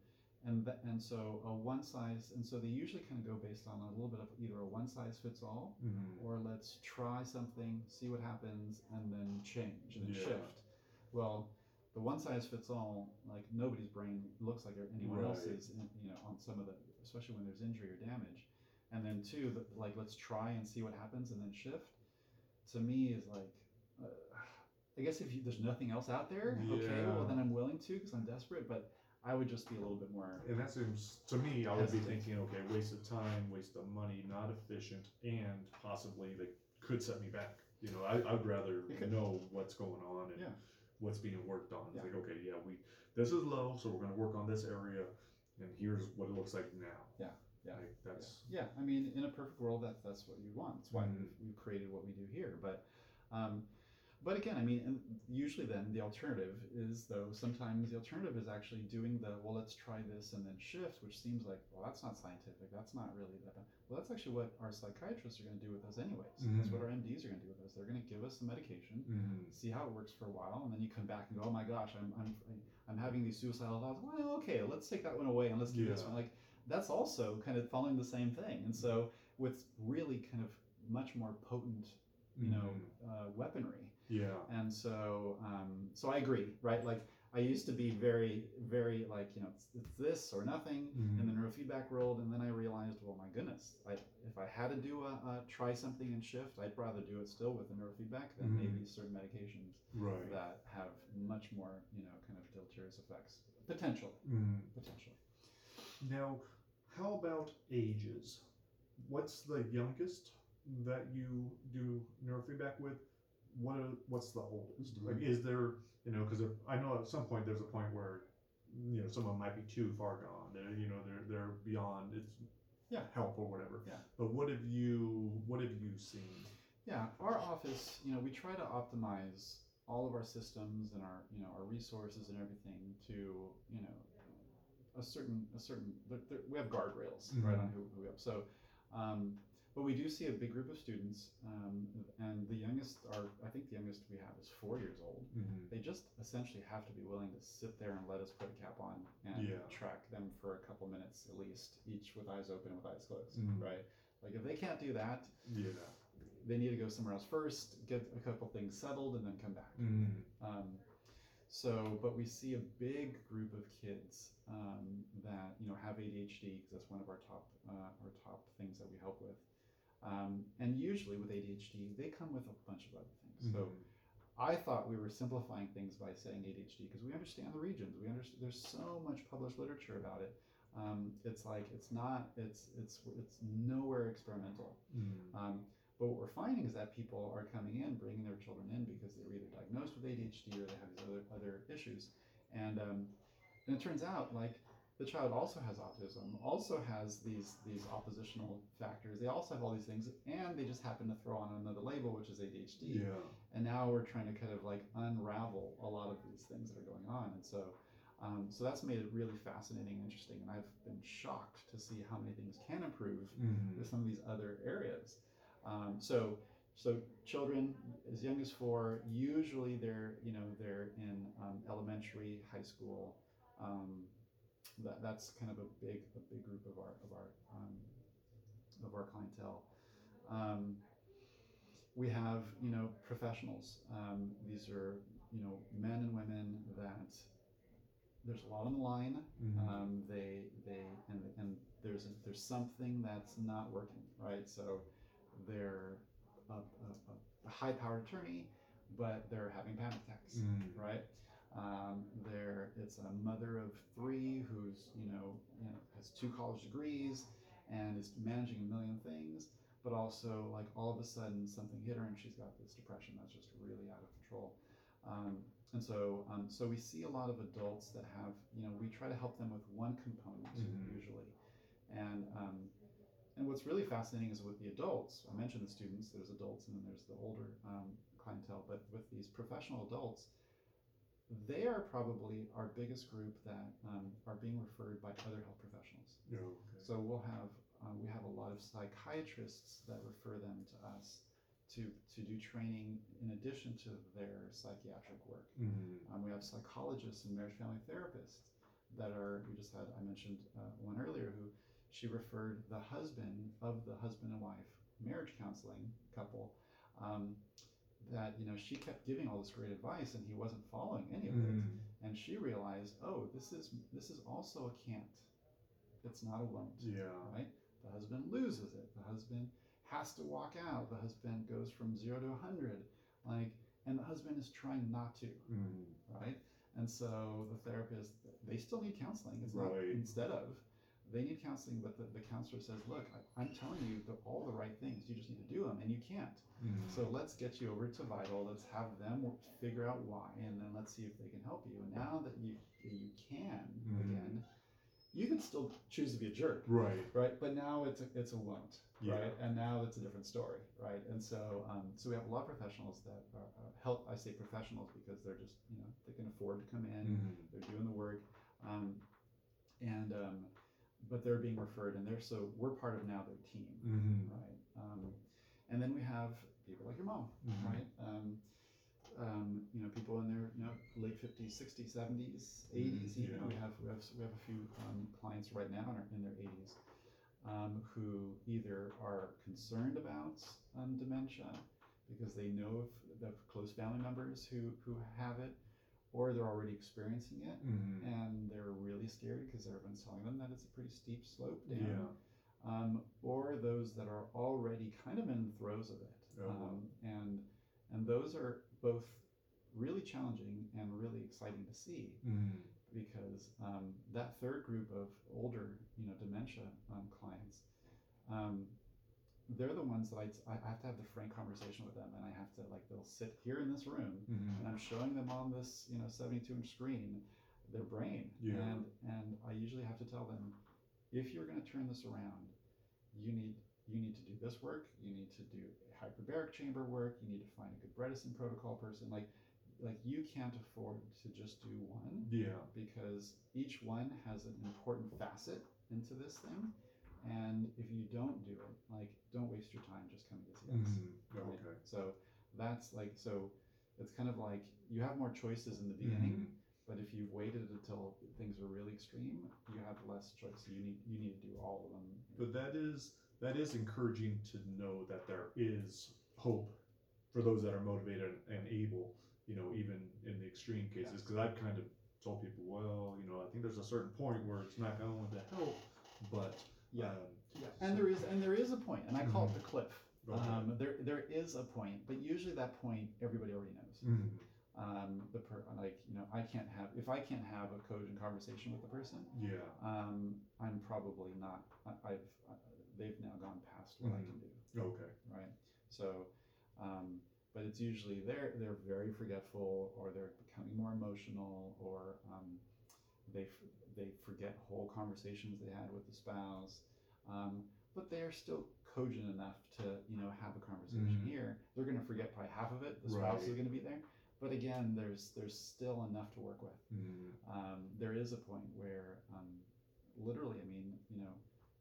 and th- and so a one size and so they usually kind of go based on a little bit of either a one size fits all Mhm. or let's try something, see what happens, and then change and then Yeah. shift. Well, the one size fits all, like nobody's brain looks like anyone Right. else's, you know, on some of the, especially when there's injury or damage. And then two, the, like let's try and see what happens and then shift. To me is like, uh, I guess if you, there's nothing else out there, okay, well then I'm willing to because I'm desperate. But I would just be a little bit more. And that seems to me, I would be thinking, okay, waste of time, waste of money, not efficient, and possibly they could set me back. You know, I, I'd rather know what's going on and Yeah. what's being worked on. It's Yeah. like, okay, yeah, we this is low, so we're going to work on this area, and here's what it looks like now. Yeah, yeah, Like, that's Yeah, I mean, in a perfect world, that's that's what you want. That's why Mhm. we've, created what we do here. But, um, but again, I mean, and usually then the alternative is though sometimes the alternative is actually doing the well, let's try this and then shift, which seems like well, that's not scientific. That's not really that. Well, that's actually what our psychiatrists are going to do with us anyways. That's what our MDs are going to do with us. They're going to give us the medication, Mhm. see how it works for a while, and then you come back and go, oh my gosh, I'm I'm I'm having these suicidal thoughts. Well, okay, let's take that one away and let's keep this one. Like that's also kind of following the same thing. And so with really kind of much more potent, you know, Mhm. uh, weaponry. yeah, And so, um, so I agree, right? Like I used to be very, very like, you know, it's, it's this or nothing Mhm. in the neurofeedback world. And then I realized, well, my goodness, I, if I had to do a, a try something and shift, I'd rather do it still with the neurofeedback than Mhm. maybe certain medications right. that have much more, you know, kind of deleterious effects. Potentially, Mhm. potentially. Now, how about ages? What's the youngest that you do neurofeedback with? What are, what's the oldest? Mhm. Like, is there you know because I know at some point there's a point where you know someone might be too far gone. They're you know they're they're beyond its Yeah. help or whatever. Yeah. But what have you what have you seen? Yeah, our office, you know, we try to optimize all of our systems and our, you know, our resources and everything to, you know, a certain, a certain. We have guardrails right on who, who we have. So, um, but we do see a big group of students, um, and the youngest are, I think the youngest we have is four years old. Mm-hmm. They just essentially have to be willing to sit there and let us put a cap on and Yeah. track them for a couple minutes at least, each with eyes open and with eyes closed, Mhm. right? Like if they can't do that, Yeah. they need to go somewhere else first, get a couple things settled, and then come back. Mm-hmm. Um, so, but we see a big group of kids um, that you know have ADHD because that's one of our top uh, our top things that we help with. Um, and usually with ADHD, they come with a bunch of other things. So I thought we were simplifying things by saying ADHD because we understand the regions. We understand there's so much published literature about it. Um, it's like it's not it's it's it's nowhere experimental. Mm-hmm. But what we're finding is that people are coming in, bringing their children in because they were either diagnosed with ADHD or they have these other other issues, and um, and it turns out like the child also has autism, also has these these oppositional factors. They also have all these things, and they just happen to throw on another label, which is ADHD. yeah. And now we're trying to kind of like unravel a lot of these things that are going on, and so. Um, so that's made it really fascinating and interesting, and I've been shocked to see how many things can improve Mm-hmm. with some of these other areas. Um, so, so children as young as four, usually they're you know they're in um, elementary, high school. Um, that that's kind of a big a big group of our of our um, of our clientele. Um, we have you know professionals. Um, these are you know men and women that there's a lot on the line. Mm-hmm. Um, they they and and there's there's something that's not working right. So they're a, a, a high powered attorney, but they're having panic attacks, Mhm. right? Um, there it's a mother of three who's you know, you know has two college degrees and is managing a million things, but also like all of a sudden something hit her and she's got this depression that's just really out of control. Um, and so, um, so we see a lot of adults that have, you know, we try to help them with one component Mhm. usually, and um, and what's really fascinating is with the adults. I mentioned the students. There's adults, and then there's the older um, clientele. But with these professional adults, they are probably our biggest group that um, are being referred by other health professionals. Yeah, okay. So we'll have uh, we have a lot of psychiatrists that refer them to us to to do training in addition to their psychiatric work. Mm-hmm. Um, we have psychologists and marriage family therapists that are. We just had I mentioned uh, one earlier who she referred the husband of the husband and wife marriage counseling couple. Um, that you know she kept giving all this great advice and he wasn't following any of it Mm-hmm. and she realized oh this is this is also a can't it's not a won't Yeah. right the husband loses it the husband has to walk out the husband goes from zero to a 100 like and the husband is trying not to Mm-hmm. right and so the therapist they still need counseling it's not Right. instead of they need counseling, but the, the counselor says, look, I, I'm telling you the, all the right things. You just need to do them, and you can't. Mhm. So let's get you over to Vital. Let's have them figure out why, and then let's see if they can help you. And now that you you can Mhm. again, you can still choose to be a jerk, Right. right? But now it's a, it's a won't, Yeah. right? And now it's a different story, right? And so um, so we have a lot of professionals that are, are help. I say professionals because they're just you know they can afford to come in Mhm. they're doing the work um, and um, but they're being referred and they're so we're part of now their team Mhm. right um, and then we have people like your mom Mhm. right um, um, you know people in their you know late 50s 60s 70s 80s Mhm, even yeah. we have we have we have a few um, clients right now in, our, in their 80s um, who either are concerned about um, dementia because they know of the close family members who who have it or they're already experiencing it Mhm. and they're really scared because everyone's telling them that it's a pretty steep slope down. Yeah. Um, or those that are already kind of in the throes of it. Oh, um, and and those are both really challenging and really exciting to see Mhm. because um, that third group of older, you know, dementia um, clients, um, they're the ones that I, I have to have the frank conversation with them, and I have like they'll sit here in this room, Mhm. and I'm showing them on this you know 72 inch screen their brain, Yeah. and and I usually have to tell them if you're going to turn this around, you need you need to do this work, you need to do hyperbaric chamber work, you need to find a good Bredesen protocol person, like like you can't afford to just do one Yeah. because each one has an important facet into this thing. And if you don't do it, like, don't waste your time just coming to see us. Mhm. right? Okay. So that's like, so it's kind of like you have more choices in the beginning, Mhm. but if you've waited until things are really extreme, you have less choice. You need you need to do all of them. But that is that is encouraging to know that there is hope for those that are motivated and able. You know, even in the extreme cases, because I've kind of told people, well, you know, I think there's a certain point where it's not going to help, but Yeah. um, Yeah, and there is and there is a point, and I call Mhm. it the cliff. Um, there there is a point, but usually that point everybody already knows. mhm. um, the per like you know I can't have if I can't have a cogent conversation with the person, yeah, um, I'm probably not. I, I've uh, they've now gone past what I Mhm. can do, okay, right? So, um, but it's usually they're they're very forgetful or they're becoming more emotional or um, they f- they forget whole conversations they had with the spouse, um, but they are still cogent enough to you know have a conversation Mhm. here. They're going to forget probably half of it. The spouse is Right. going to be there, but again, there's there's still enough to work with. Mhm. Um, there is a point where um, literally, I mean, you know,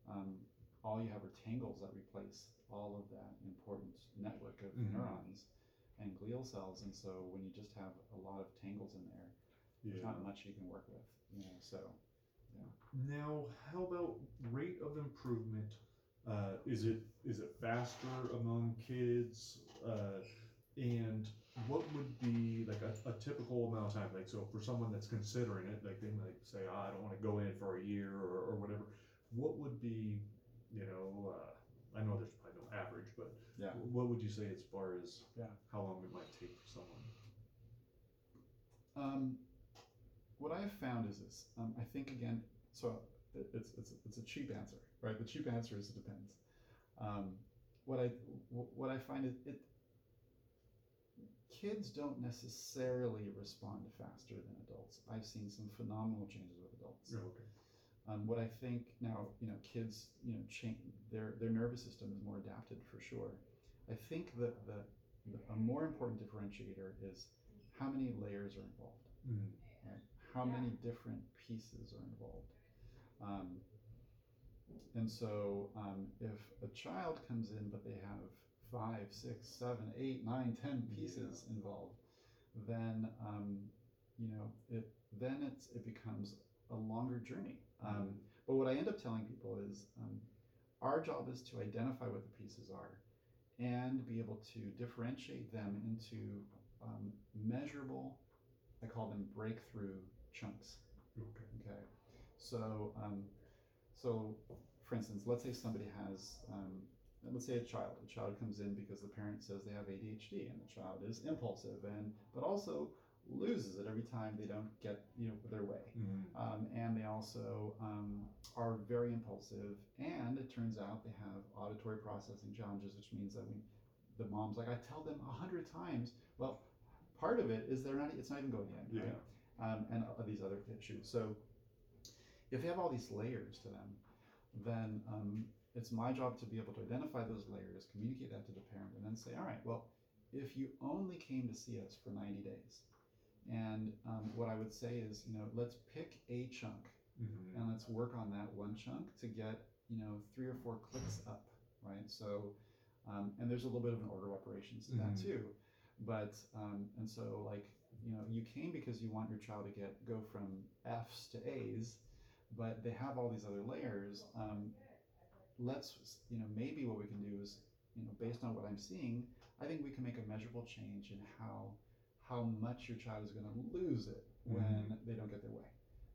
um, all you have are tangles that replace all of that important network of Mhm. neurons and glial cells, and so when you just have a lot of tangles in there, there's not much you can work with. You know, so Now, how about rate of improvement? Uh, is it is it faster among kids? Uh, and what would be like a, a typical amount of time? Like, so for someone that's considering it, like they might say, oh, I don't want to go in for a year or, or whatever. What would be, you know, uh, I know there's probably no average, but yeah. what would you say as far as Yeah. how long it might take for someone? Um, what I have found is this. Um, I think again, so it's it's it's a cheap answer, right? The cheap answer is it depends. Um, what I what I find is it kids don't necessarily respond faster than adults. I've seen some phenomenal changes with adults. okay. Um, what I think now, you know, kids, you know, change their their nervous system is more adapted for sure. I think that the, the a more important differentiator is how many layers are involved Mm. right? How many different pieces are involved? Um, and so, um, if a child comes in but they have five, six, seven, eight, nine, ten pieces involved, then um, you know it. Then it's it becomes a longer journey. Um, but what I end up telling people is um, our job is to identify what the pieces are and be able to differentiate them into um, measurable I call them breakthrough chunks. Okay. Okay, so um, so for instance, let's say somebody has um, let's say a child. A child comes in because the parent says they have ADHD, and the child is impulsive, and but also loses it every time they don't get you know their way. Mhm. Um, and they also um, are very impulsive. And it turns out they have auditory processing challenges, which means that we, the mom's like, I tell them a hundred times. Well, part of it is they're not. It's not even going in. Yeah. Right? Um, and uh, these other issues. So if they have all these layers to them, then um, it's my job to be able to identify those layers, communicate that to the parent, and then say, all right, well, if you only came to see us for 90 days, and um, what I would say is, you know, let's pick a chunk Mhm. and let's work on that one chunk to get, you know, three or four clicks up, right? So, um, and there's a little bit of an order of operations to that Mhm. too. But, um, and so like, you know, you came because you want your child to get, go from F's to A's, but they have all these other layers. Um, let's, you know, maybe what we can do is, you know, based on what I'm seeing, I think we can make a measurable change in how how much your child is going to lose it when they don't get their way,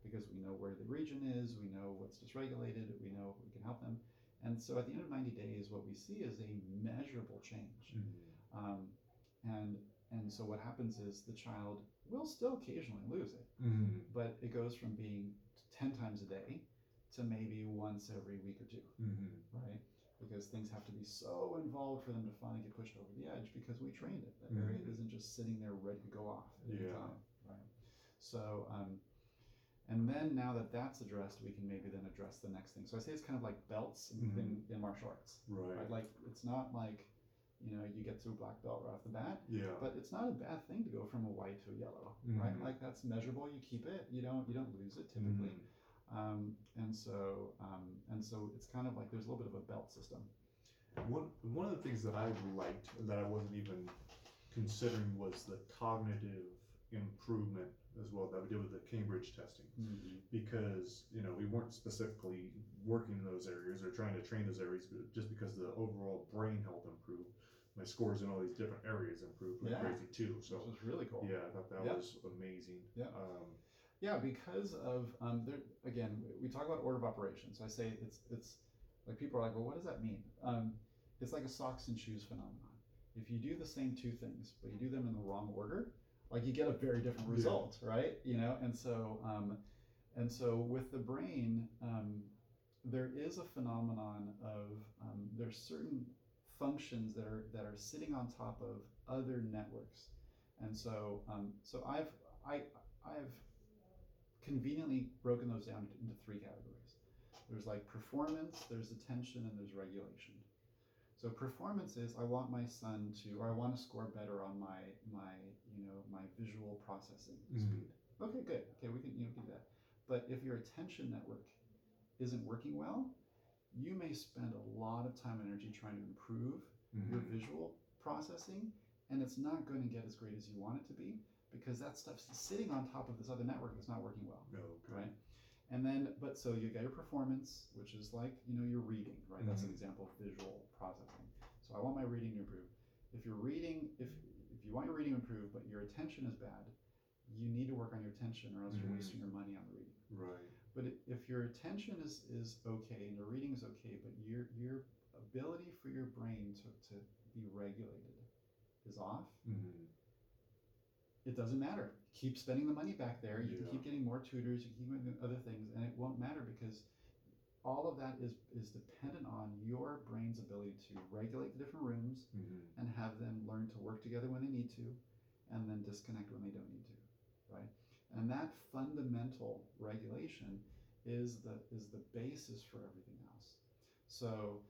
because we know where the region is, we know what's dysregulated, we know we can help them, and so at the end of 90 days, what we see is a measurable change, Mhm. um, and and so what happens is the child will still occasionally lose it, Mhm. but it goes from being 10 times a day to maybe once every week or two Mhm. right? Because things have to be so involved for them to finally get pushed over the edge because we trained it. That Mhm. area isn't just sitting there ready to go off at any time, right? So, um, and then now that that's addressed, we can maybe then address the next thing. So I say it's kind of like belts in, in, in martial arts, Right. right? Like it's not like, you know, you get to a black belt right off the bat, Yeah. but it's not a bad thing to go from a white to a yellow, right? Mhm. Like that's measurable. You keep it. You don't you don't lose it typically. Mhm. Um, and so um, and so it's kind of like there's a little bit of a belt system. One one of the things that I liked that I wasn't even considering was the cognitive improvement as well that we did with the Cambridge testing because you know we weren't specifically working in those areas or trying to train those areas but just because the overall brain health improved my scores in all these different areas improved like Yeah. crazy too so was really cool. yeah I thought that Yeah. was amazing Yeah. um, Yeah, because of um, there again, we talk about order of operations. So I say it's it's like people are like, well, what does that mean? Um, it's like a socks and shoes phenomenon. If you do the same two things, but you do them in the wrong order, like you get a very different Yeah. result, right? You know, and so um, and so with the brain, um, there is a phenomenon of um, there's certain functions that are that are sitting on top of other networks, and so um, so I've I I've conveniently broken those down into three categories. There's like performance, there's attention, and there's regulation. So performance is I want my son to, or I want to score better on my my you know my visual processing Mhm. speed. Okay, good. Okay, we can you know do that. But if your attention network isn't working well, you may spend a lot of time and energy trying to improve your mhm. visual processing, and it's not going to get as great as you want it to be because that stuff's sitting on top of this other network that's not working well, No, okay. right? And then, but so you get your performance, which is like you know your reading, right? That's an Mhm. example of visual processing. So I want my reading to improve. If you're reading, if if you want your reading to improve, but your attention is bad, you need to work on your attention, or else Mhm. you're wasting your money on the reading. right But if your attention is, is okay and your reading is okay, but your your ability for your brain to, to be regulated is off, Mhm. it doesn't matter. Keep spending the money back there. You can keep getting more tutors, you can keep doing other things, and it won't matter because all of that is is dependent on your brain's ability to regulate the different rooms Mhm. and have them learn to work together when they need to, and then disconnect when they don't need to, right? And that fundamental regulation is the is the basis for everything else. So,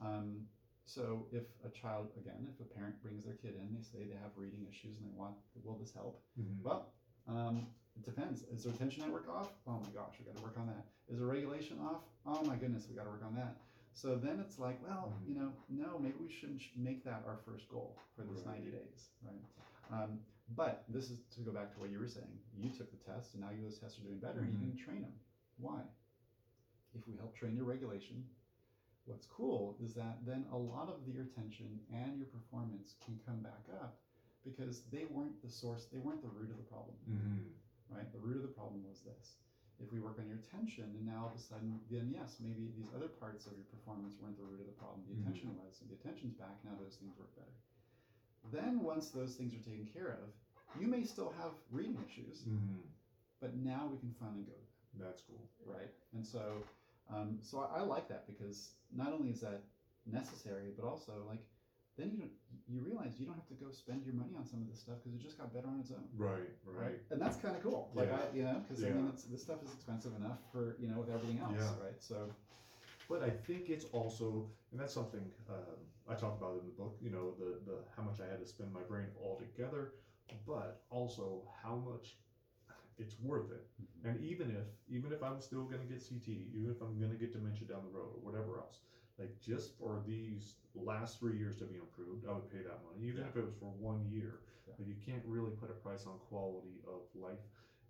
um, so if a child again, if a parent brings their kid in, they say they have reading issues and they want, will this help? Mhm. Well, um, it depends. Is their attention network off? Oh my gosh, we got to work on that. Is their regulation off? Oh my goodness, we got to work on that. So then it's like, well, Mhm. you know, no, maybe we shouldn't make that our first goal for this Right. 90 days, right? Um, but this is to go back to what you were saying. You took the test, and now those tests are doing better, and you Mhm. didn't train them. Why? If we help train your regulation, what's cool is that then a lot of your attention and your performance can come back up because they weren't the source, they weren't the root of the problem Mhm. right? The root of the problem was this. If we work on your attention, and now all of a sudden, then yes, maybe these other parts of your performance weren't the root of the problem. The Mhm. attention was, and the attention's back. Now those things work better. Then once those things are taken care of, you may still have reading issues, hmm but now we can finally go to That's cool. right? And so, um, so I, I like that because not only is that necessary, but also like then you don't you realize you don't have to go spend your money on some of this stuff because it just got better on its own. Right, right. And that's kind of cool. Like Yeah. I, you know, because I mean, it's, this stuff is expensive enough for you know with everything else, Yeah. right? So But I think it's also, and that's something um, I talk about it in the book. You know, the the how much I had to spend my brain altogether, but also how much it's worth it. Mm-hmm. And even if even if I'm still going to get CT, even if I'm going to get dementia down the road or whatever else, like just for these last three years to be improved, I would pay that money, even Yeah. if it was for one year. Yeah. But you can't really put a price on quality of life.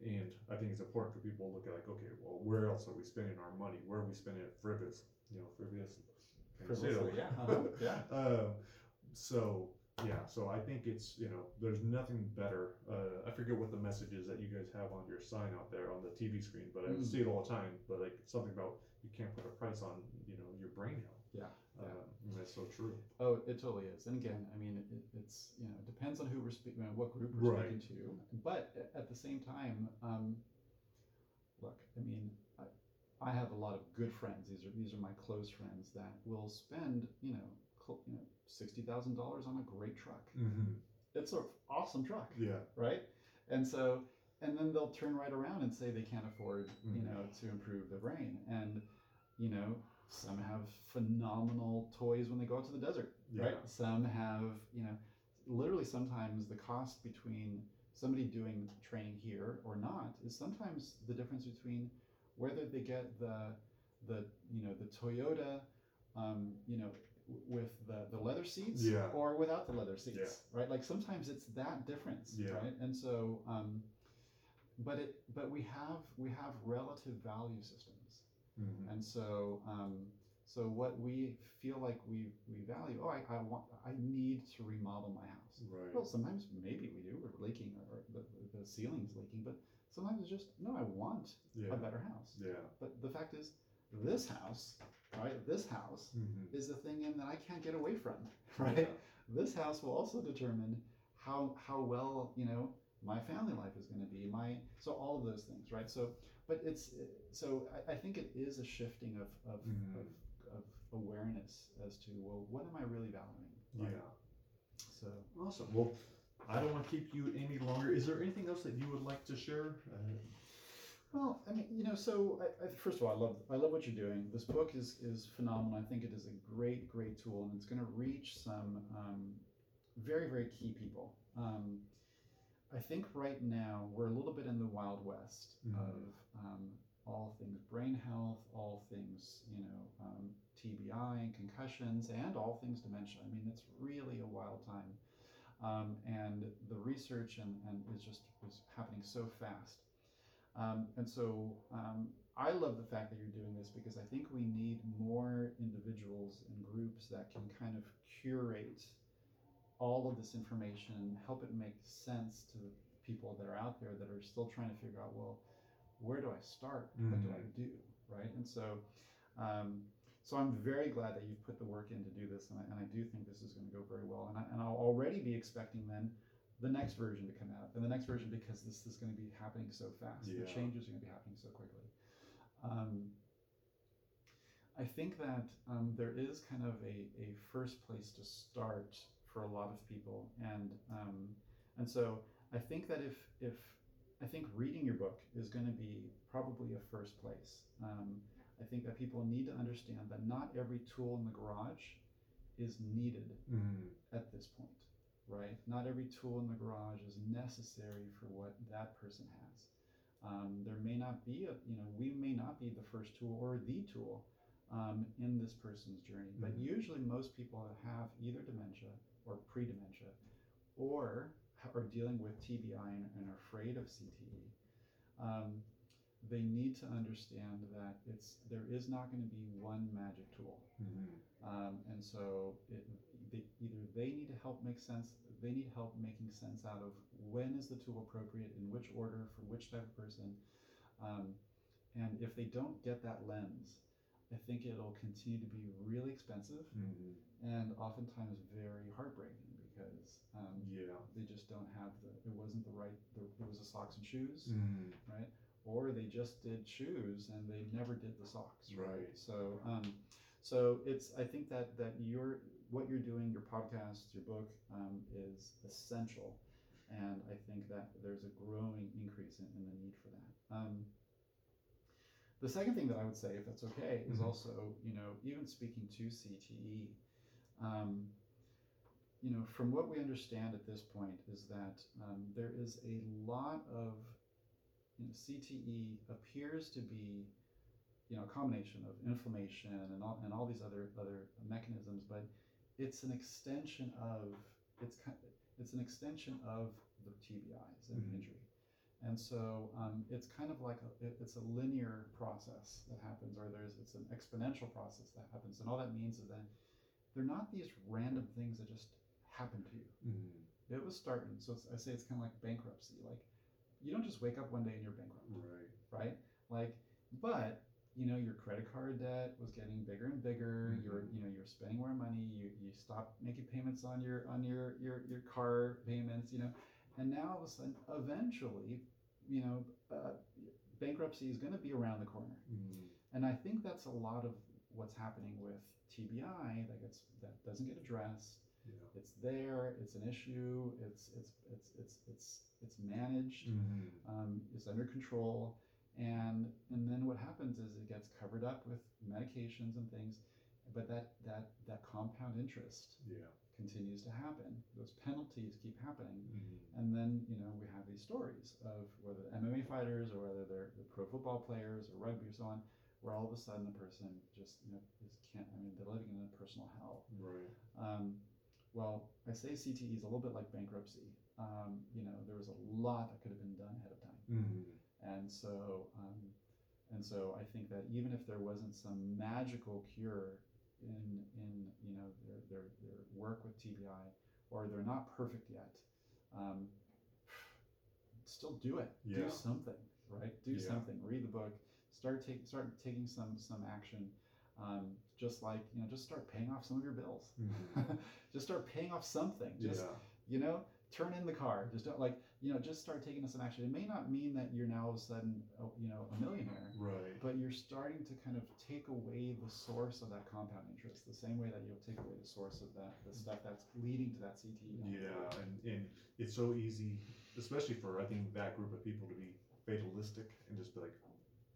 And I think it's important for people to look at like, okay, well, where else are we spending our money? Where are we spending it frivolous? You know, frivolous. Can I say yeah, uh-huh, <laughs> yeah. um, so yeah, so I think it's you know there's nothing better. Uh, I forget what the message is that you guys have on your sign out there on the TV screen, but I Mm. see it all the time. But like something about you can't put a price on you know your brain health. Yeah, yeah. Um, and that's so true. Oh, it totally is. And again, I mean, it, it's you know it depends on who we're speaking, what group we're Right. speaking to. But at the same time, um, look, I mean, I, have a lot of good friends. These are these are my close friends that will spend you know cl- you know sixty thousand dollars on a great truck. Mm-hmm. It's an awesome truck, Yeah. right? And so. And then they'll turn right around and say they can't afford, you Mhm. know, to improve their brain. And, you know, some have phenomenal toys when they go out to the desert Yeah. right? Some have, you know, literally sometimes the cost between somebody doing training here or not is sometimes the difference between whether they get the the you know the Toyota, um, you know, with the the leather seats Yeah. or without the leather seats, right? Like sometimes it's that difference, Yeah. right? And so, um, but it but we have we have relative value systems. Mm-hmm. And so, um, so what we feel like we, we value, oh, I, I want, I need to remodel my house. Right. Well, sometimes maybe we do, we're leaking or the, the ceiling's leaking, but sometimes it's just, no, I want yeah. a better house. Yeah. But the fact is, this house, right, this house Mm-hmm. is the thing in that I can't get away from, <laughs> right? Yeah. This house will also determine how, how well, you know, my family life is going to be, my, so all of those things, right? So, but it's, so I, I think it is a shifting of, of, Mhm. of, of awareness as to, well, what am I really valuing? Yeah. So, Awesome. Well, I don't want to keep you any longer. Is there anything else that you would like to share? Uh, Well, I mean, you know, so I, I, first of all, I love I love what you're doing. This book is is phenomenal. I think it is a great great tool, and it's going to reach some um, very very key people. Um, I think right now we're a little bit in the wild west Mhm. of um, all things brain health, all things you know um, TBI and concussions, and all things dementia. I mean, it's really a wild time, um, and the research and, and is just is happening so fast. Um, and so um, I love the fact that you're doing this because I think we need more individuals and groups that can kind of curate all of this information, and help it make sense to the people that are out there that are still trying to figure out, well, where do I start? What do I do? Right? And so, um, so I'm very glad that you've put the work in to do this, and I, and I do think this is going to go very well. And, I, and I'll already be expecting then the next version to come out, and the next version because this is going to be happening so fast. The changes are going to be happening so quickly. Um, I think that um, there is kind of a, a first place to start for a lot of people, and um, and so I think that if if I think reading your book is going to be probably a first place. Um, I think that people need to understand that not every tool in the garage is needed mm, at this point, right? Not every tool in the garage is necessary for what that person has. Um, there may not be a, you know, we may not be the first tool or the tool um, in this person's journey, but Mhm. usually most people that have either dementia or pre-dementia or are dealing with TBI and, and are afraid of CTE, um, they need to understand that it's there is not going to be one magic tool. mm, Um, and so it, they, either they need to help make sense, they need help making sense out of when is the tool appropriate, in which order, for which type of person. Um, and if they don't get that lens, I think it'll continue to be really expensive mm, and oftentimes very heartbreaking because um, yeah. they just don't have the it wasn't the right the, it was the socks and shoes Mm. right or they just did shoes and they never did the socks Right. so um so it's i think that that your what you're doing your podcast your book um, is essential and i think that there's a growing increase in, in the need for that um, the second thing that i would say if that's okay is Mhm. also you know even speaking to cte um, you know, from what we understand at this point is that um, there is a lot of you know, CTE appears to be, you know, a combination of inflammation and all, and all these other other mechanisms, but it's an extension of it's kind it's an extension of the TBIs and Mhm. injury, and so um, it's kind of like a, it- it's a linear process that happens, or there's it's an exponential process that happens, and all that means is that they're not these random things that just happen to you. Mm. It was starting. So it's, I say it's kind of like bankruptcy. Like you don't just wake up one day and you're bankrupt, Right. right? Like, but you know your credit card debt was getting bigger and bigger. You're Mhm. you know you're spending more money. You you stopped making payments on your on your your your car payments. You know, and now all of a sudden, eventually, you know, uh, bankruptcy is going to be around the corner. Mm. And I think that's a lot of what's happening with TBI that gets that doesn't get addressed Yeah. it's there it's an issue it's it's it's it's it's it's managed Mm. um, it's under control and and then what happens is it gets covered up with medications and things but that that that compound interest Yeah. continues to happen those penalties keep happening Mm. and then you know we have these stories of whether MMA fighters or whether they're, they're pro football players or rugby or so on, where all of a sudden the person just you know is can't. I mean, they're living in a personal hell. Right. Um, well, I say CTE is a little bit like bankruptcy. Um, you know, there was a lot that could have been done ahead of time, Mm. and so um, and so I think that even if there wasn't some magical cure in in you know their their, their work with TBI, or they're not perfect yet, um, still do it. Yeah. Do something, right? Do Yeah. something. Read the book. Start taking start taking some some action. Um, just like you know, just start paying off some of your bills. Mhm. <laughs> just start paying off something. Just yeah. you know, turn in the car. Just don't like you know, just start taking some action. It may not mean that you're now all of a sudden oh, you know a millionaire, Right. but you're starting to kind of take away the source of that compound interest, the same way that you'll take away the source of that the stuff that's leading to that CTE. Yeah, and, and it's so easy, especially for I think that group of people to be fatalistic and just be like,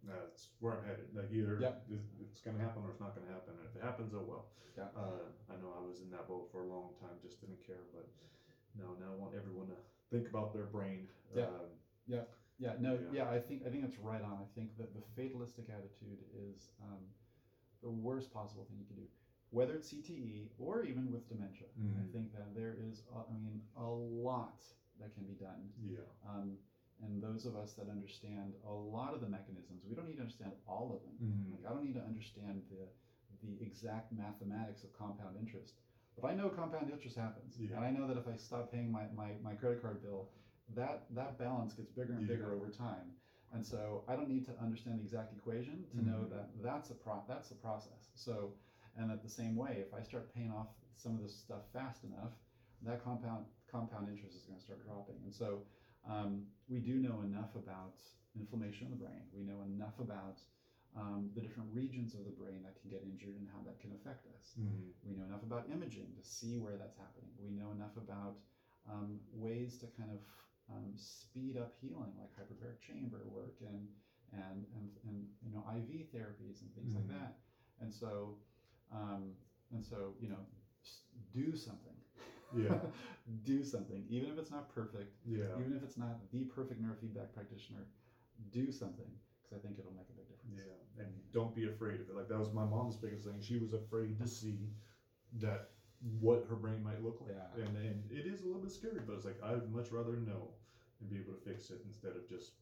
that's where I'm headed. Like either Yep. it's, it's gonna happen or it's not gonna happen. And if it happens, oh well. Yeah. Uh, I know I was in that boat for a long time, just didn't care, but no, now I want everyone to think about their brain. Yeah. Um, Yeah, no, Yeah. yeah. I think I think that's right on. I think that the fatalistic attitude is um, the worst possible thing you can do, whether it's CTE or even with dementia. I Mhm. think that there is, I mean, a lot that can be done. yeah. Um, and those of us that understand a lot of the mechanisms, we don't need to understand all of them. Mhm. Like I don't need to understand the the exact mathematics of compound interest, but I know compound interest happens, Yeah. and I know that if I stop paying my, my, my credit card bill, that that balance gets bigger and bigger over time. And so I don't need to understand the exact equation to know Mhm. that that's a pro that's a process. So, and at the same way, if I start paying off some of this stuff fast enough, that compound compound interest is going to start dropping. And so um, we do know enough about inflammation in the brain. We know enough about um, the different regions of the brain that can get injured and how that can affect us. Mhm. We know enough about imaging to see where that's happening. We know enough about um, ways to kind of um, speed up healing, like hyperbaric chamber work and and and, and you know IV therapies and things like Mhm. that. And so um, and so you know do something. Yeah. <laughs> do something, even if it's not perfect, Yeah. even if it's not the perfect neurofeedback practitioner. Do something because I think it'll make a big difference. Yeah, and don't be afraid of it. Like that was my mom's biggest thing. She was afraid to see that what her brain might look like, Yeah. and and it is a little bit scary. But it's like I'd much rather know and be able to fix it instead of just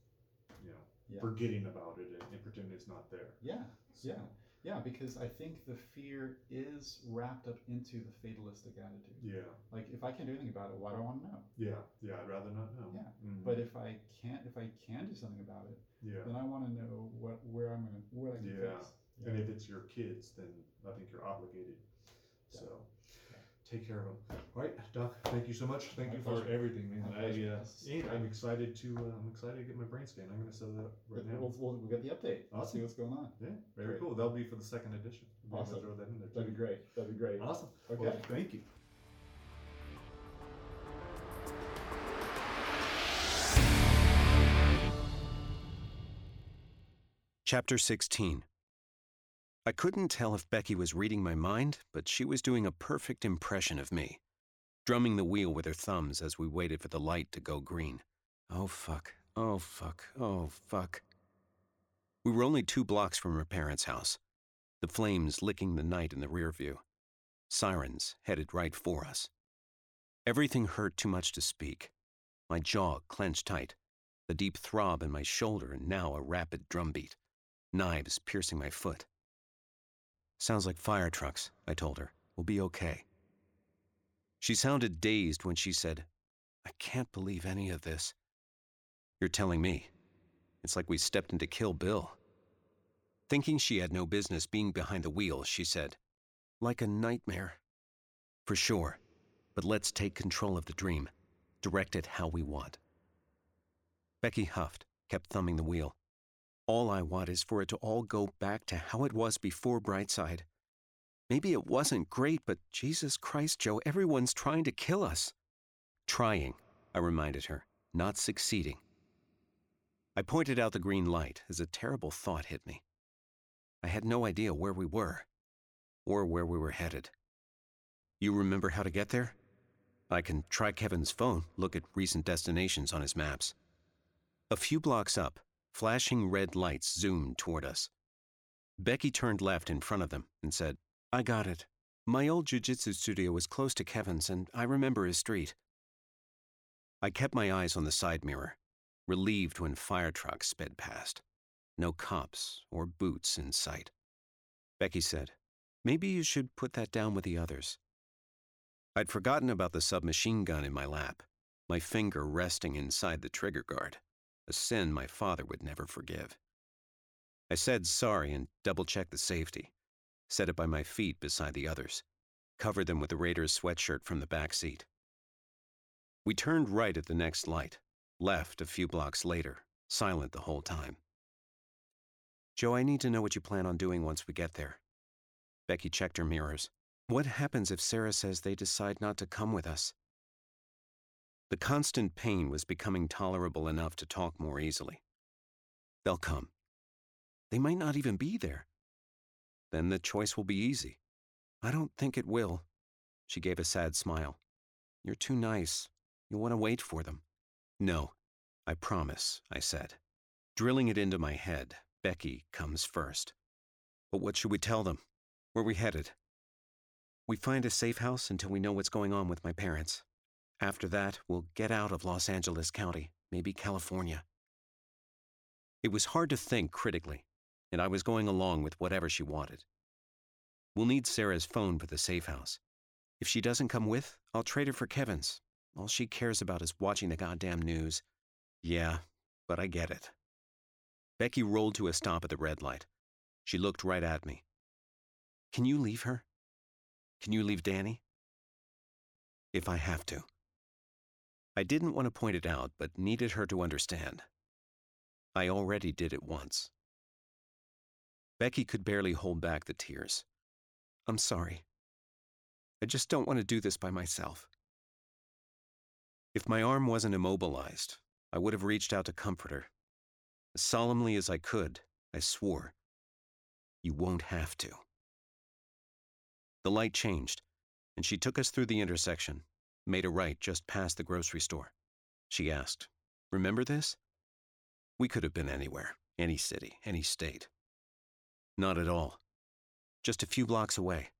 you know Yeah. forgetting about it and, and pretending it's not there. Yeah, So, yeah, yeah. Because I think the fear is wrapped up into the fatalistic attitude. yeah, Like, if I can't do anything about it, why do I want to know? yeah, yeah. I'd rather not know. Yeah, Mhm. But if I can't, if I can do something about it, yeah, then I want to know what, where I'm gonna, what I can Yeah. fix. and if it's your kids, then I think you're obligated. Yeah. So. Take care of them. All right, Doc. Thank you so much. Thank My you for everything, man. I, pleasure. uh, This is and great. I'm excited to. Uh, I'm excited to get my brain scan. I'm gonna set that up right now. We'll, we'll, we'll get the update. I'll see what's going on. Yeah, very Great. cool. That'll be for the second edition. We're gonna Awesome. Throw that in there. That'd be great. That'd be great. Awesome. Okay. Well, thank you. Chapter 16 I couldn't tell if Becky was reading my mind, but she was doing a perfect impression of me, drumming the wheel with her thumbs as we waited for the light to go green. Oh, fuck. Oh, fuck. Oh, fuck. We were only two blocks from her parents' house, the flames licking the night in the rear view. Sirens headed right for us. Everything hurt too much to speak. My jaw clenched tight, the deep throb in my shoulder, and now a rapid drumbeat knives piercing my foot. Sounds like fire trucks, I told her. We'll be okay. She sounded dazed when she said, I can't believe any of this. You're telling me. It's like we stepped into Kill Bill. Thinking she had no business being behind the wheel, she said, Like a nightmare. For sure, but let's take control of the dream, direct it how we want. Becky huffed, kept thumbing the wheel. All I want is for it to all go back to how it was before Brightside. Maybe it wasn't great, but Jesus Christ, Joe, everyone's trying to kill us. Trying, I reminded her, not succeeding. I pointed out the green light as a terrible thought hit me. I had no idea where we were, or where we were headed. You remember how to get there? I can try Kevin's phone, look at recent destinations on his maps. A few blocks up, Flashing red lights zoomed toward us. Becky turned left in front of them and said, I got it. My old jujitsu studio was close to Kevin's, and I remember his street. I kept my eyes on the side mirror, relieved when fire trucks sped past. No cops or boots in sight. Becky said, Maybe you should put that down with the others. I'd forgotten about the submachine gun in my lap, my finger resting inside the trigger guard a sin my father would never forgive. I said sorry and double checked the safety, set it by my feet beside the others, covered them with the Raiders sweatshirt from the back seat. We turned right at the next light, left a few blocks later, silent the whole time. Joe, I need to know what you plan on doing once we get there. Becky checked her mirrors. What happens if Sarah says they decide not to come with us? The constant pain was becoming tolerable enough to talk more easily. They'll come. They might not even be there. Then the choice will be easy. I don't think it will. She gave a sad smile. You're too nice. You'll want to wait for them. No, I promise, I said. Drilling it into my head, Becky comes first. But what should we tell them? Where we headed? We find a safe house until we know what's going on with my parents. After that, we'll get out of Los Angeles County, maybe California. It was hard to think critically, and I was going along with whatever she wanted. We'll need Sarah's phone for the safe house. If she doesn't come with, I'll trade her for Kevin's. All she cares about is watching the goddamn news. Yeah, but I get it. Becky rolled to a stop at the red light. She looked right at me. Can you leave her? Can you leave Danny? If I have to. I didn't want to point it out, but needed her to understand. I already did it once. Becky could barely hold back the tears. I'm sorry. I just don't want to do this by myself. If my arm wasn't immobilized, I would have reached out to comfort her. As solemnly as I could, I swore, You won't have to. The light changed, and she took us through the intersection, made a right just past the grocery store. She asked, Remember this? We could have been anywhere, any city, any state. Not at all. Just a few blocks away.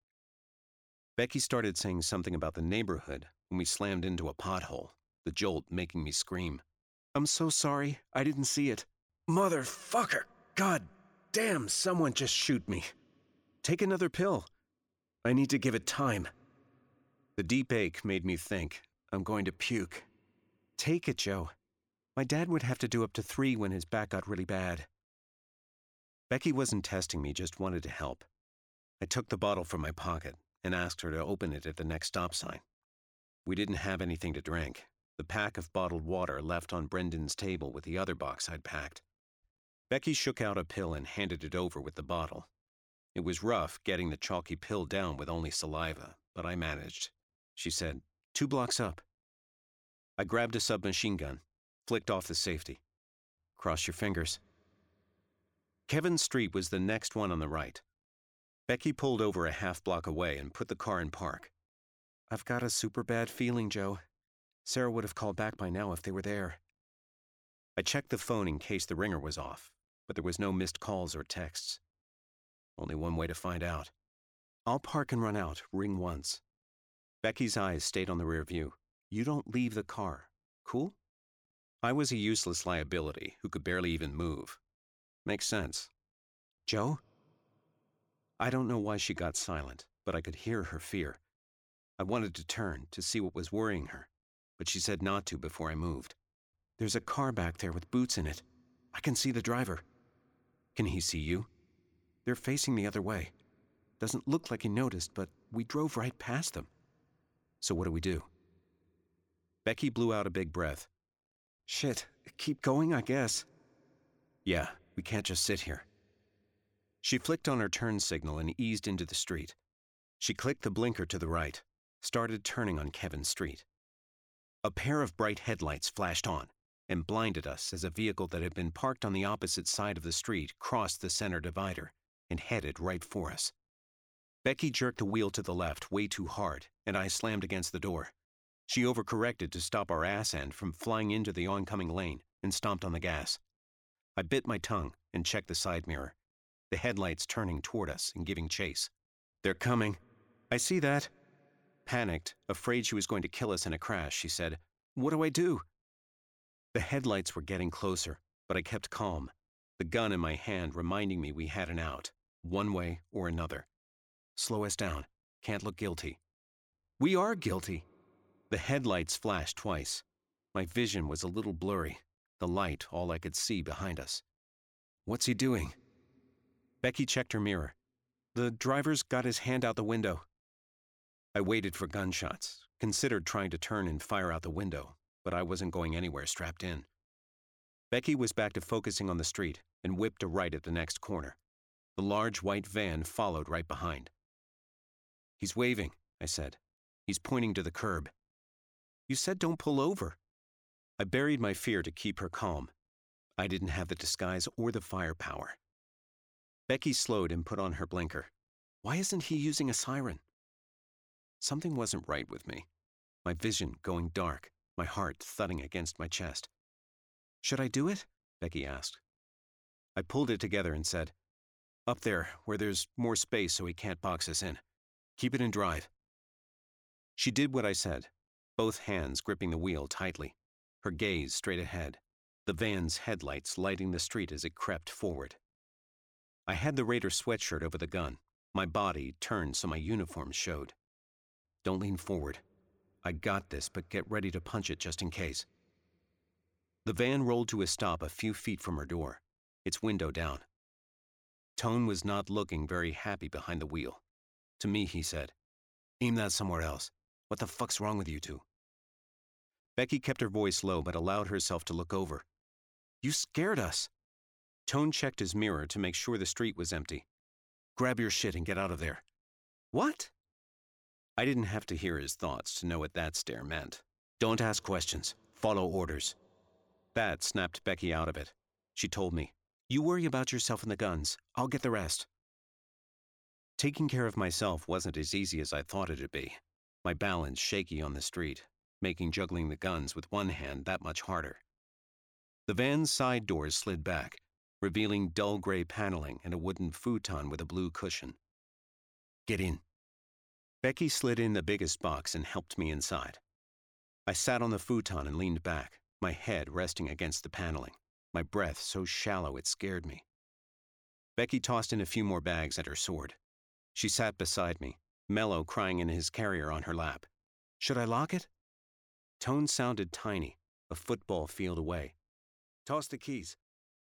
Becky started saying something about the neighborhood when we slammed into a pothole, the jolt making me scream. I'm so sorry, I didn't see it. Motherfucker! God damn, someone just shoot me. Take another pill. I need to give it time. The deep ache made me think, I'm going to puke. Take it, Joe. My dad would have to do up to three when his back got really bad. Becky wasn't testing me, just wanted to help. I took the bottle from my pocket, and asked her to open it at the next stop sign. We didn't have anything to drink. The pack of bottled water left on Brendan's table with the other box I'd packed. Becky shook out a pill and handed it over with the bottle. It was rough getting the chalky pill down with only saliva, but I managed. She said, Two blocks up. I grabbed a submachine gun, flicked off the safety. Cross your fingers. Kevin Street was the next one on the right. Becky pulled over a half block away and put the car in park. I've got a super bad feeling, Joe. Sarah would have called back by now if they were there. I checked the phone in case the ringer was off, but there was no missed calls or texts. Only one way to find out. I'll park and run out, ring once. Becky's eyes stayed on the rear view. You don't leave the car. Cool? I was a useless liability who could barely even move. Makes sense. Joe? I don't know why she got silent, but I could hear her fear. I wanted to turn to see what was worrying her, but she said not to before I moved. There's a car back there with boots in it. I can see the driver. Can he see you? They're facing the other way. Doesn't look like he noticed, but we drove right past them. So what do we do? Becky blew out a big breath. Shit, keep going, I guess. Yeah, we can't just sit here. She flicked on her turn signal and eased into the street. She clicked the blinker to the right, started turning on Kevin Street. A pair of bright headlights flashed on and blinded us as a vehicle that had been parked on the opposite side of the street crossed the center divider and headed right for us. Becky jerked the wheel to the left way too hard, and I slammed against the door. She overcorrected to stop our ass end from flying into the oncoming lane and stomped on the gas. I bit my tongue and checked the side mirror, the headlights turning toward us and giving chase. They're coming. I see that. Panicked, afraid she was going to kill us in a crash, she said, What do I do? The headlights were getting closer, but I kept calm, the gun in my hand reminding me we had an out, one way or another. Slow us down. Can't look guilty. We are guilty. The headlights flashed twice. My vision was a little blurry, the light all I could see behind us. What's he doing? Becky checked her mirror. The driver's got his hand out the window. I waited for gunshots, considered trying to turn and fire out the window, but I wasn't going anywhere strapped in. Becky was back to focusing on the street and whipped a right at the next corner. The large white van followed right behind. He's waving, I said. He's pointing to the curb. You said don't pull over. I buried my fear to keep her calm. I didn't have the disguise or the firepower. Becky slowed and put on her blinker. Why isn't he using a siren? Something wasn't right with me. My vision going dark, my heart thudding against my chest. Should I do it? Becky asked. I pulled it together and said, Up there, where there's more space so he can't box us in. Keep it in drive. She did what I said, both hands gripping the wheel tightly, her gaze straight ahead, the van's headlights lighting the street as it crept forward. I had the Raider sweatshirt over the gun, my body turned so my uniform showed. Don't lean forward. I got this, but get ready to punch it just in case. The van rolled to a stop a few feet from her door, its window down. Tone was not looking very happy behind the wheel. To me, he said, Aim that somewhere else. What the fuck's wrong with you two? Becky kept her voice low but allowed herself to look over. You scared us. Tone checked his mirror to make sure the street was empty. Grab your shit and get out of there. What? I didn't have to hear his thoughts to know what that stare meant. Don't ask questions. Follow orders. That snapped Becky out of it. She told me, You worry about yourself and the guns. I'll get the rest. Taking care of myself wasn't as easy as I thought it'd be. My balance shaky on the street, making juggling the guns with one hand that much harder. The van's side doors slid back, revealing dull gray paneling and a wooden futon with a blue cushion. Get in. Becky slid in the biggest box and helped me inside. I sat on the futon and leaned back, my head resting against the paneling, my breath so shallow it scared me. Becky tossed in a few more bags and her sword. She sat beside me, Mello crying in his carrier on her lap. Should I lock it? Tone sounded tiny, a football field away. Toss the keys.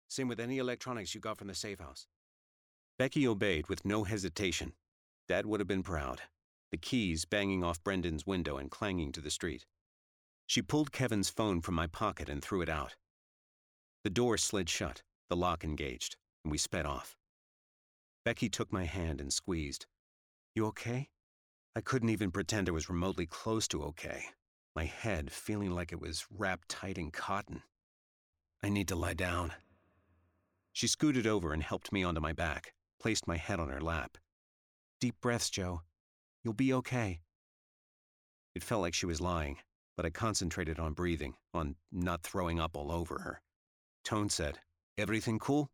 Same with any electronics you got from the safe house. Becky obeyed with no hesitation. Dad would have been proud. the keys banging off Brendan's window and clanging to the street. She pulled Kevin's phone from my pocket and threw it out. The door slid shut, the lock engaged, and we sped off. Becky took my hand and squeezed. You okay? I couldn't even pretend I was remotely close to okay, my head feeling like it was wrapped tight in cotton. I need to lie down. She scooted over and helped me onto my back, placed my head on her lap. Deep breaths, Joe. You'll be okay. It felt like she was lying, but I concentrated on breathing, on not throwing up all over her. Tone said, Everything cool?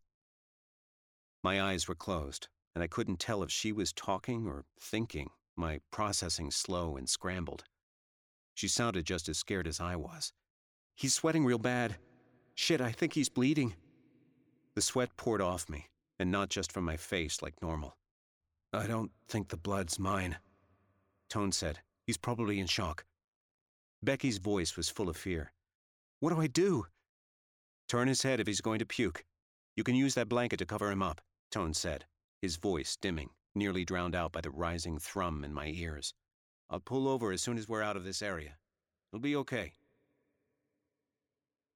My eyes were closed, and I couldn't tell if she was talking or thinking, my processing slow and scrambled. She sounded just as scared as I was. He's sweating real bad. Shit, I think he's bleeding. The sweat poured off me, and not just from my face like normal. I don't think the blood's mine. Tone said, He's probably in shock. Becky's voice was full of fear. What do I do? Turn his head if he's going to puke. You can use that blanket to cover him up, Tone said, his voice dimming, nearly drowned out by the rising thrum in my ears. I'll pull over as soon as we're out of this area. It'll be okay.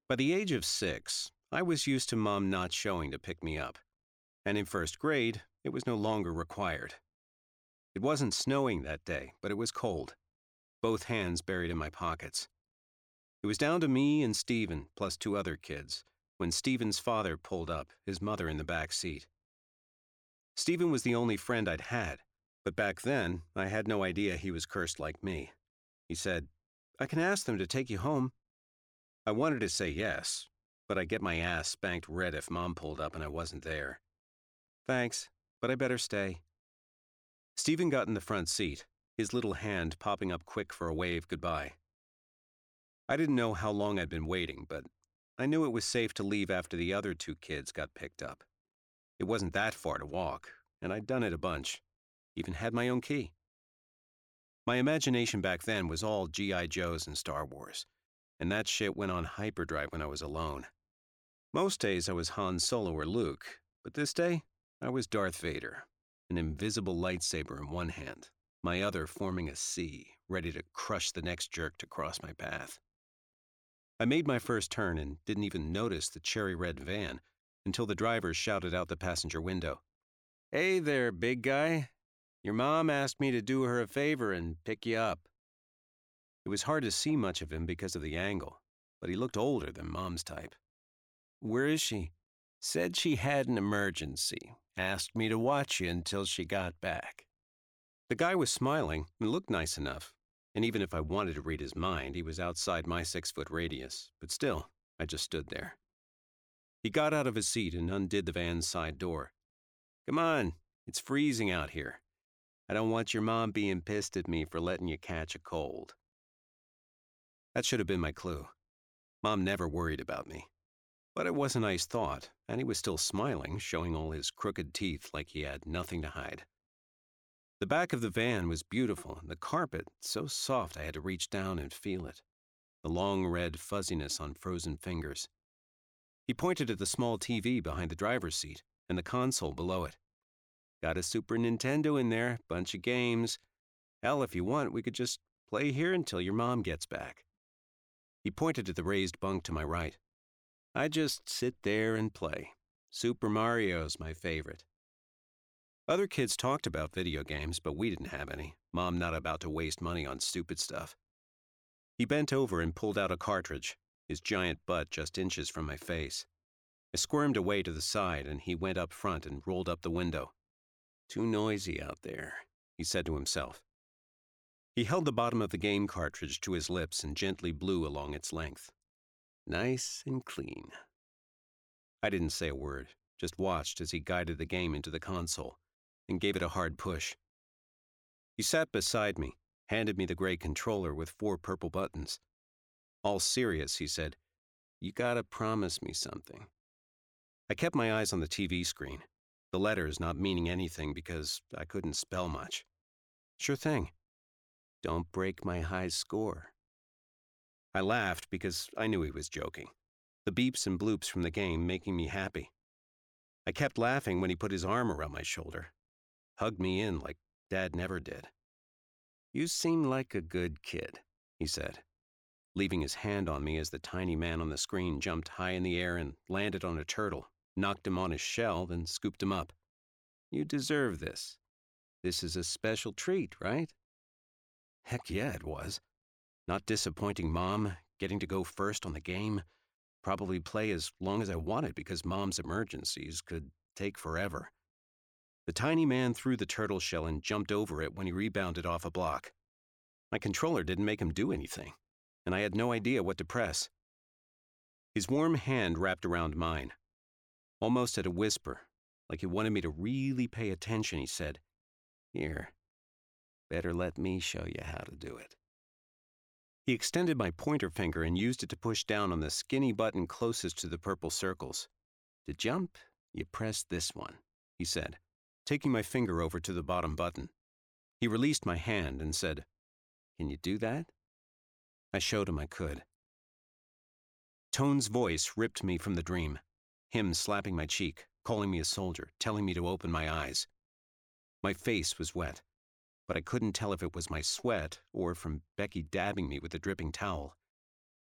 By the age of six, I was used to Mom not showing to pick me up, and in first grade, it was no longer required. It wasn't snowing that day, but it was cold, both hands buried in my pockets. It was down to me and Stephen, plus two other kids, when Stephen's father pulled up, his mother in the back seat. Stephen was the only friend I'd had, but back then, I had no idea he was cursed like me. He said, I can ask them to take you home. I wanted to say yes, but I'd get my ass spanked red if Mom pulled up and I wasn't there. Thanks, but I better stay. Stephen got in the front seat, his little hand popping up quick for a wave goodbye. I didn't know how long I'd been waiting, but I knew it was safe to leave after the other two kids got picked up. It wasn't that far to walk, and I'd done it a bunch, even had my own key. My imagination back then was all G.I. Joes and Star Wars, and that shit went on hyperdrive when I was alone. Most days I was Han Solo or Luke, but this day I was Darth Vader an invisible lightsaber in one hand, my other forming a C, ready to crush the next jerk to cross my path. I made my first turn and didn't even notice the cherry red van until the driver shouted out the passenger window. Hey there, big guy. Your mom asked me to do her a favor and pick you up. It was hard to see much of him because of the angle, but he looked older than mom's type. Where is she? Said she had an emergency. Asked me to watch you until she got back. The guy was smiling and looked nice enough, and even if I wanted to read his mind, he was outside my six foot radius, but still, I just stood there. He got out of his seat and undid the van's side door. Come on, it's freezing out here. I don't want your mom being pissed at me for letting you catch a cold. That should have been my clue. Mom never worried about me. But it was a nice thought, and he was still smiling, showing all his crooked teeth like he had nothing to hide. The back of the van was beautiful, and the carpet so soft I had to reach down and feel it. The long red fuzziness on frozen fingers. He pointed at the small TV behind the driver's seat and the console below it. Got a Super Nintendo in there, bunch of games. Hell, if you want, we could just play here until your mom gets back. He pointed at the raised bunk to my right. I just sit there and play. Super Mario's my favorite. Other kids talked about video games, but we didn't have any. Mom not about to waste money on stupid stuff. He bent over and pulled out a cartridge, his giant butt just inches from my face. I squirmed away to the side, and he went up front and rolled up the window. Too noisy out there, he said to himself. He held the bottom of the game cartridge to his lips and gently blew along its length. Nice and clean. I didn't say a word, just watched as he guided the game into the console and gave it a hard push. He sat beside me, handed me the gray controller with four purple buttons. All serious, he said, You gotta promise me something. I kept my eyes on the TV screen, the letters not meaning anything because I couldn't spell much. Sure thing. Don't break my high score. I laughed because I knew he was joking. The beeps and bloops from the game making me happy. I kept laughing when he put his arm around my shoulder, hugged me in like Dad never did. You seem like a good kid, he said, leaving his hand on me as the tiny man on the screen jumped high in the air and landed on a turtle, knocked him on his shell, then scooped him up. You deserve this. This is a special treat, right? Heck yeah, it was. Not disappointing mom, getting to go first on the game, probably play as long as I wanted because mom's emergencies could take forever. The tiny man threw the turtle shell and jumped over it when he rebounded off a block. My controller didn't make him do anything, and I had no idea what to press. His warm hand wrapped around mine. Almost at a whisper, like he wanted me to really pay attention, he said, Here, better let me show you how to do it. He extended my pointer finger and used it to push down on the skinny button closest to the purple circles. To jump, you press this one, he said, taking my finger over to the bottom button. He released my hand and said, Can you do that? I showed him I could. Tone's voice ripped me from the dream, him slapping my cheek, calling me a soldier, telling me to open my eyes. My face was wet but I couldn't tell if it was my sweat or from Becky dabbing me with a dripping towel.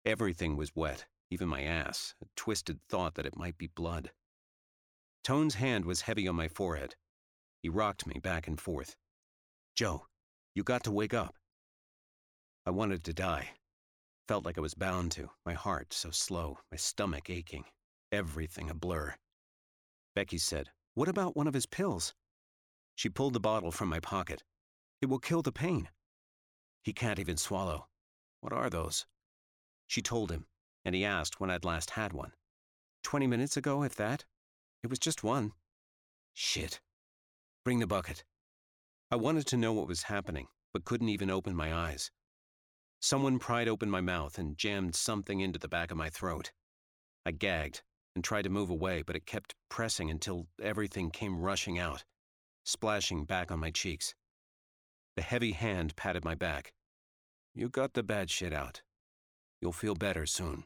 Everything was wet, even my ass, a twisted thought that it might be blood. Tone's hand was heavy on my forehead. He rocked me back and forth. Joe, you got to wake up. I wanted to die. Felt like I was bound to, my heart so slow, my stomach aching, everything a blur. Becky said, What about one of his pills? She pulled the bottle from my pocket. It will kill the pain. He can't even swallow. What are those? She told him, and he asked when I'd last had one. Twenty minutes ago, if that. It was just one. Shit. Bring the bucket. I wanted to know what was happening, but couldn't even open my eyes. Someone pried open my mouth and jammed something into the back of my throat. I gagged and tried to move away, but it kept pressing until everything came rushing out, splashing back on my cheeks. The heavy hand patted my back. You got the bad shit out. You'll feel better soon.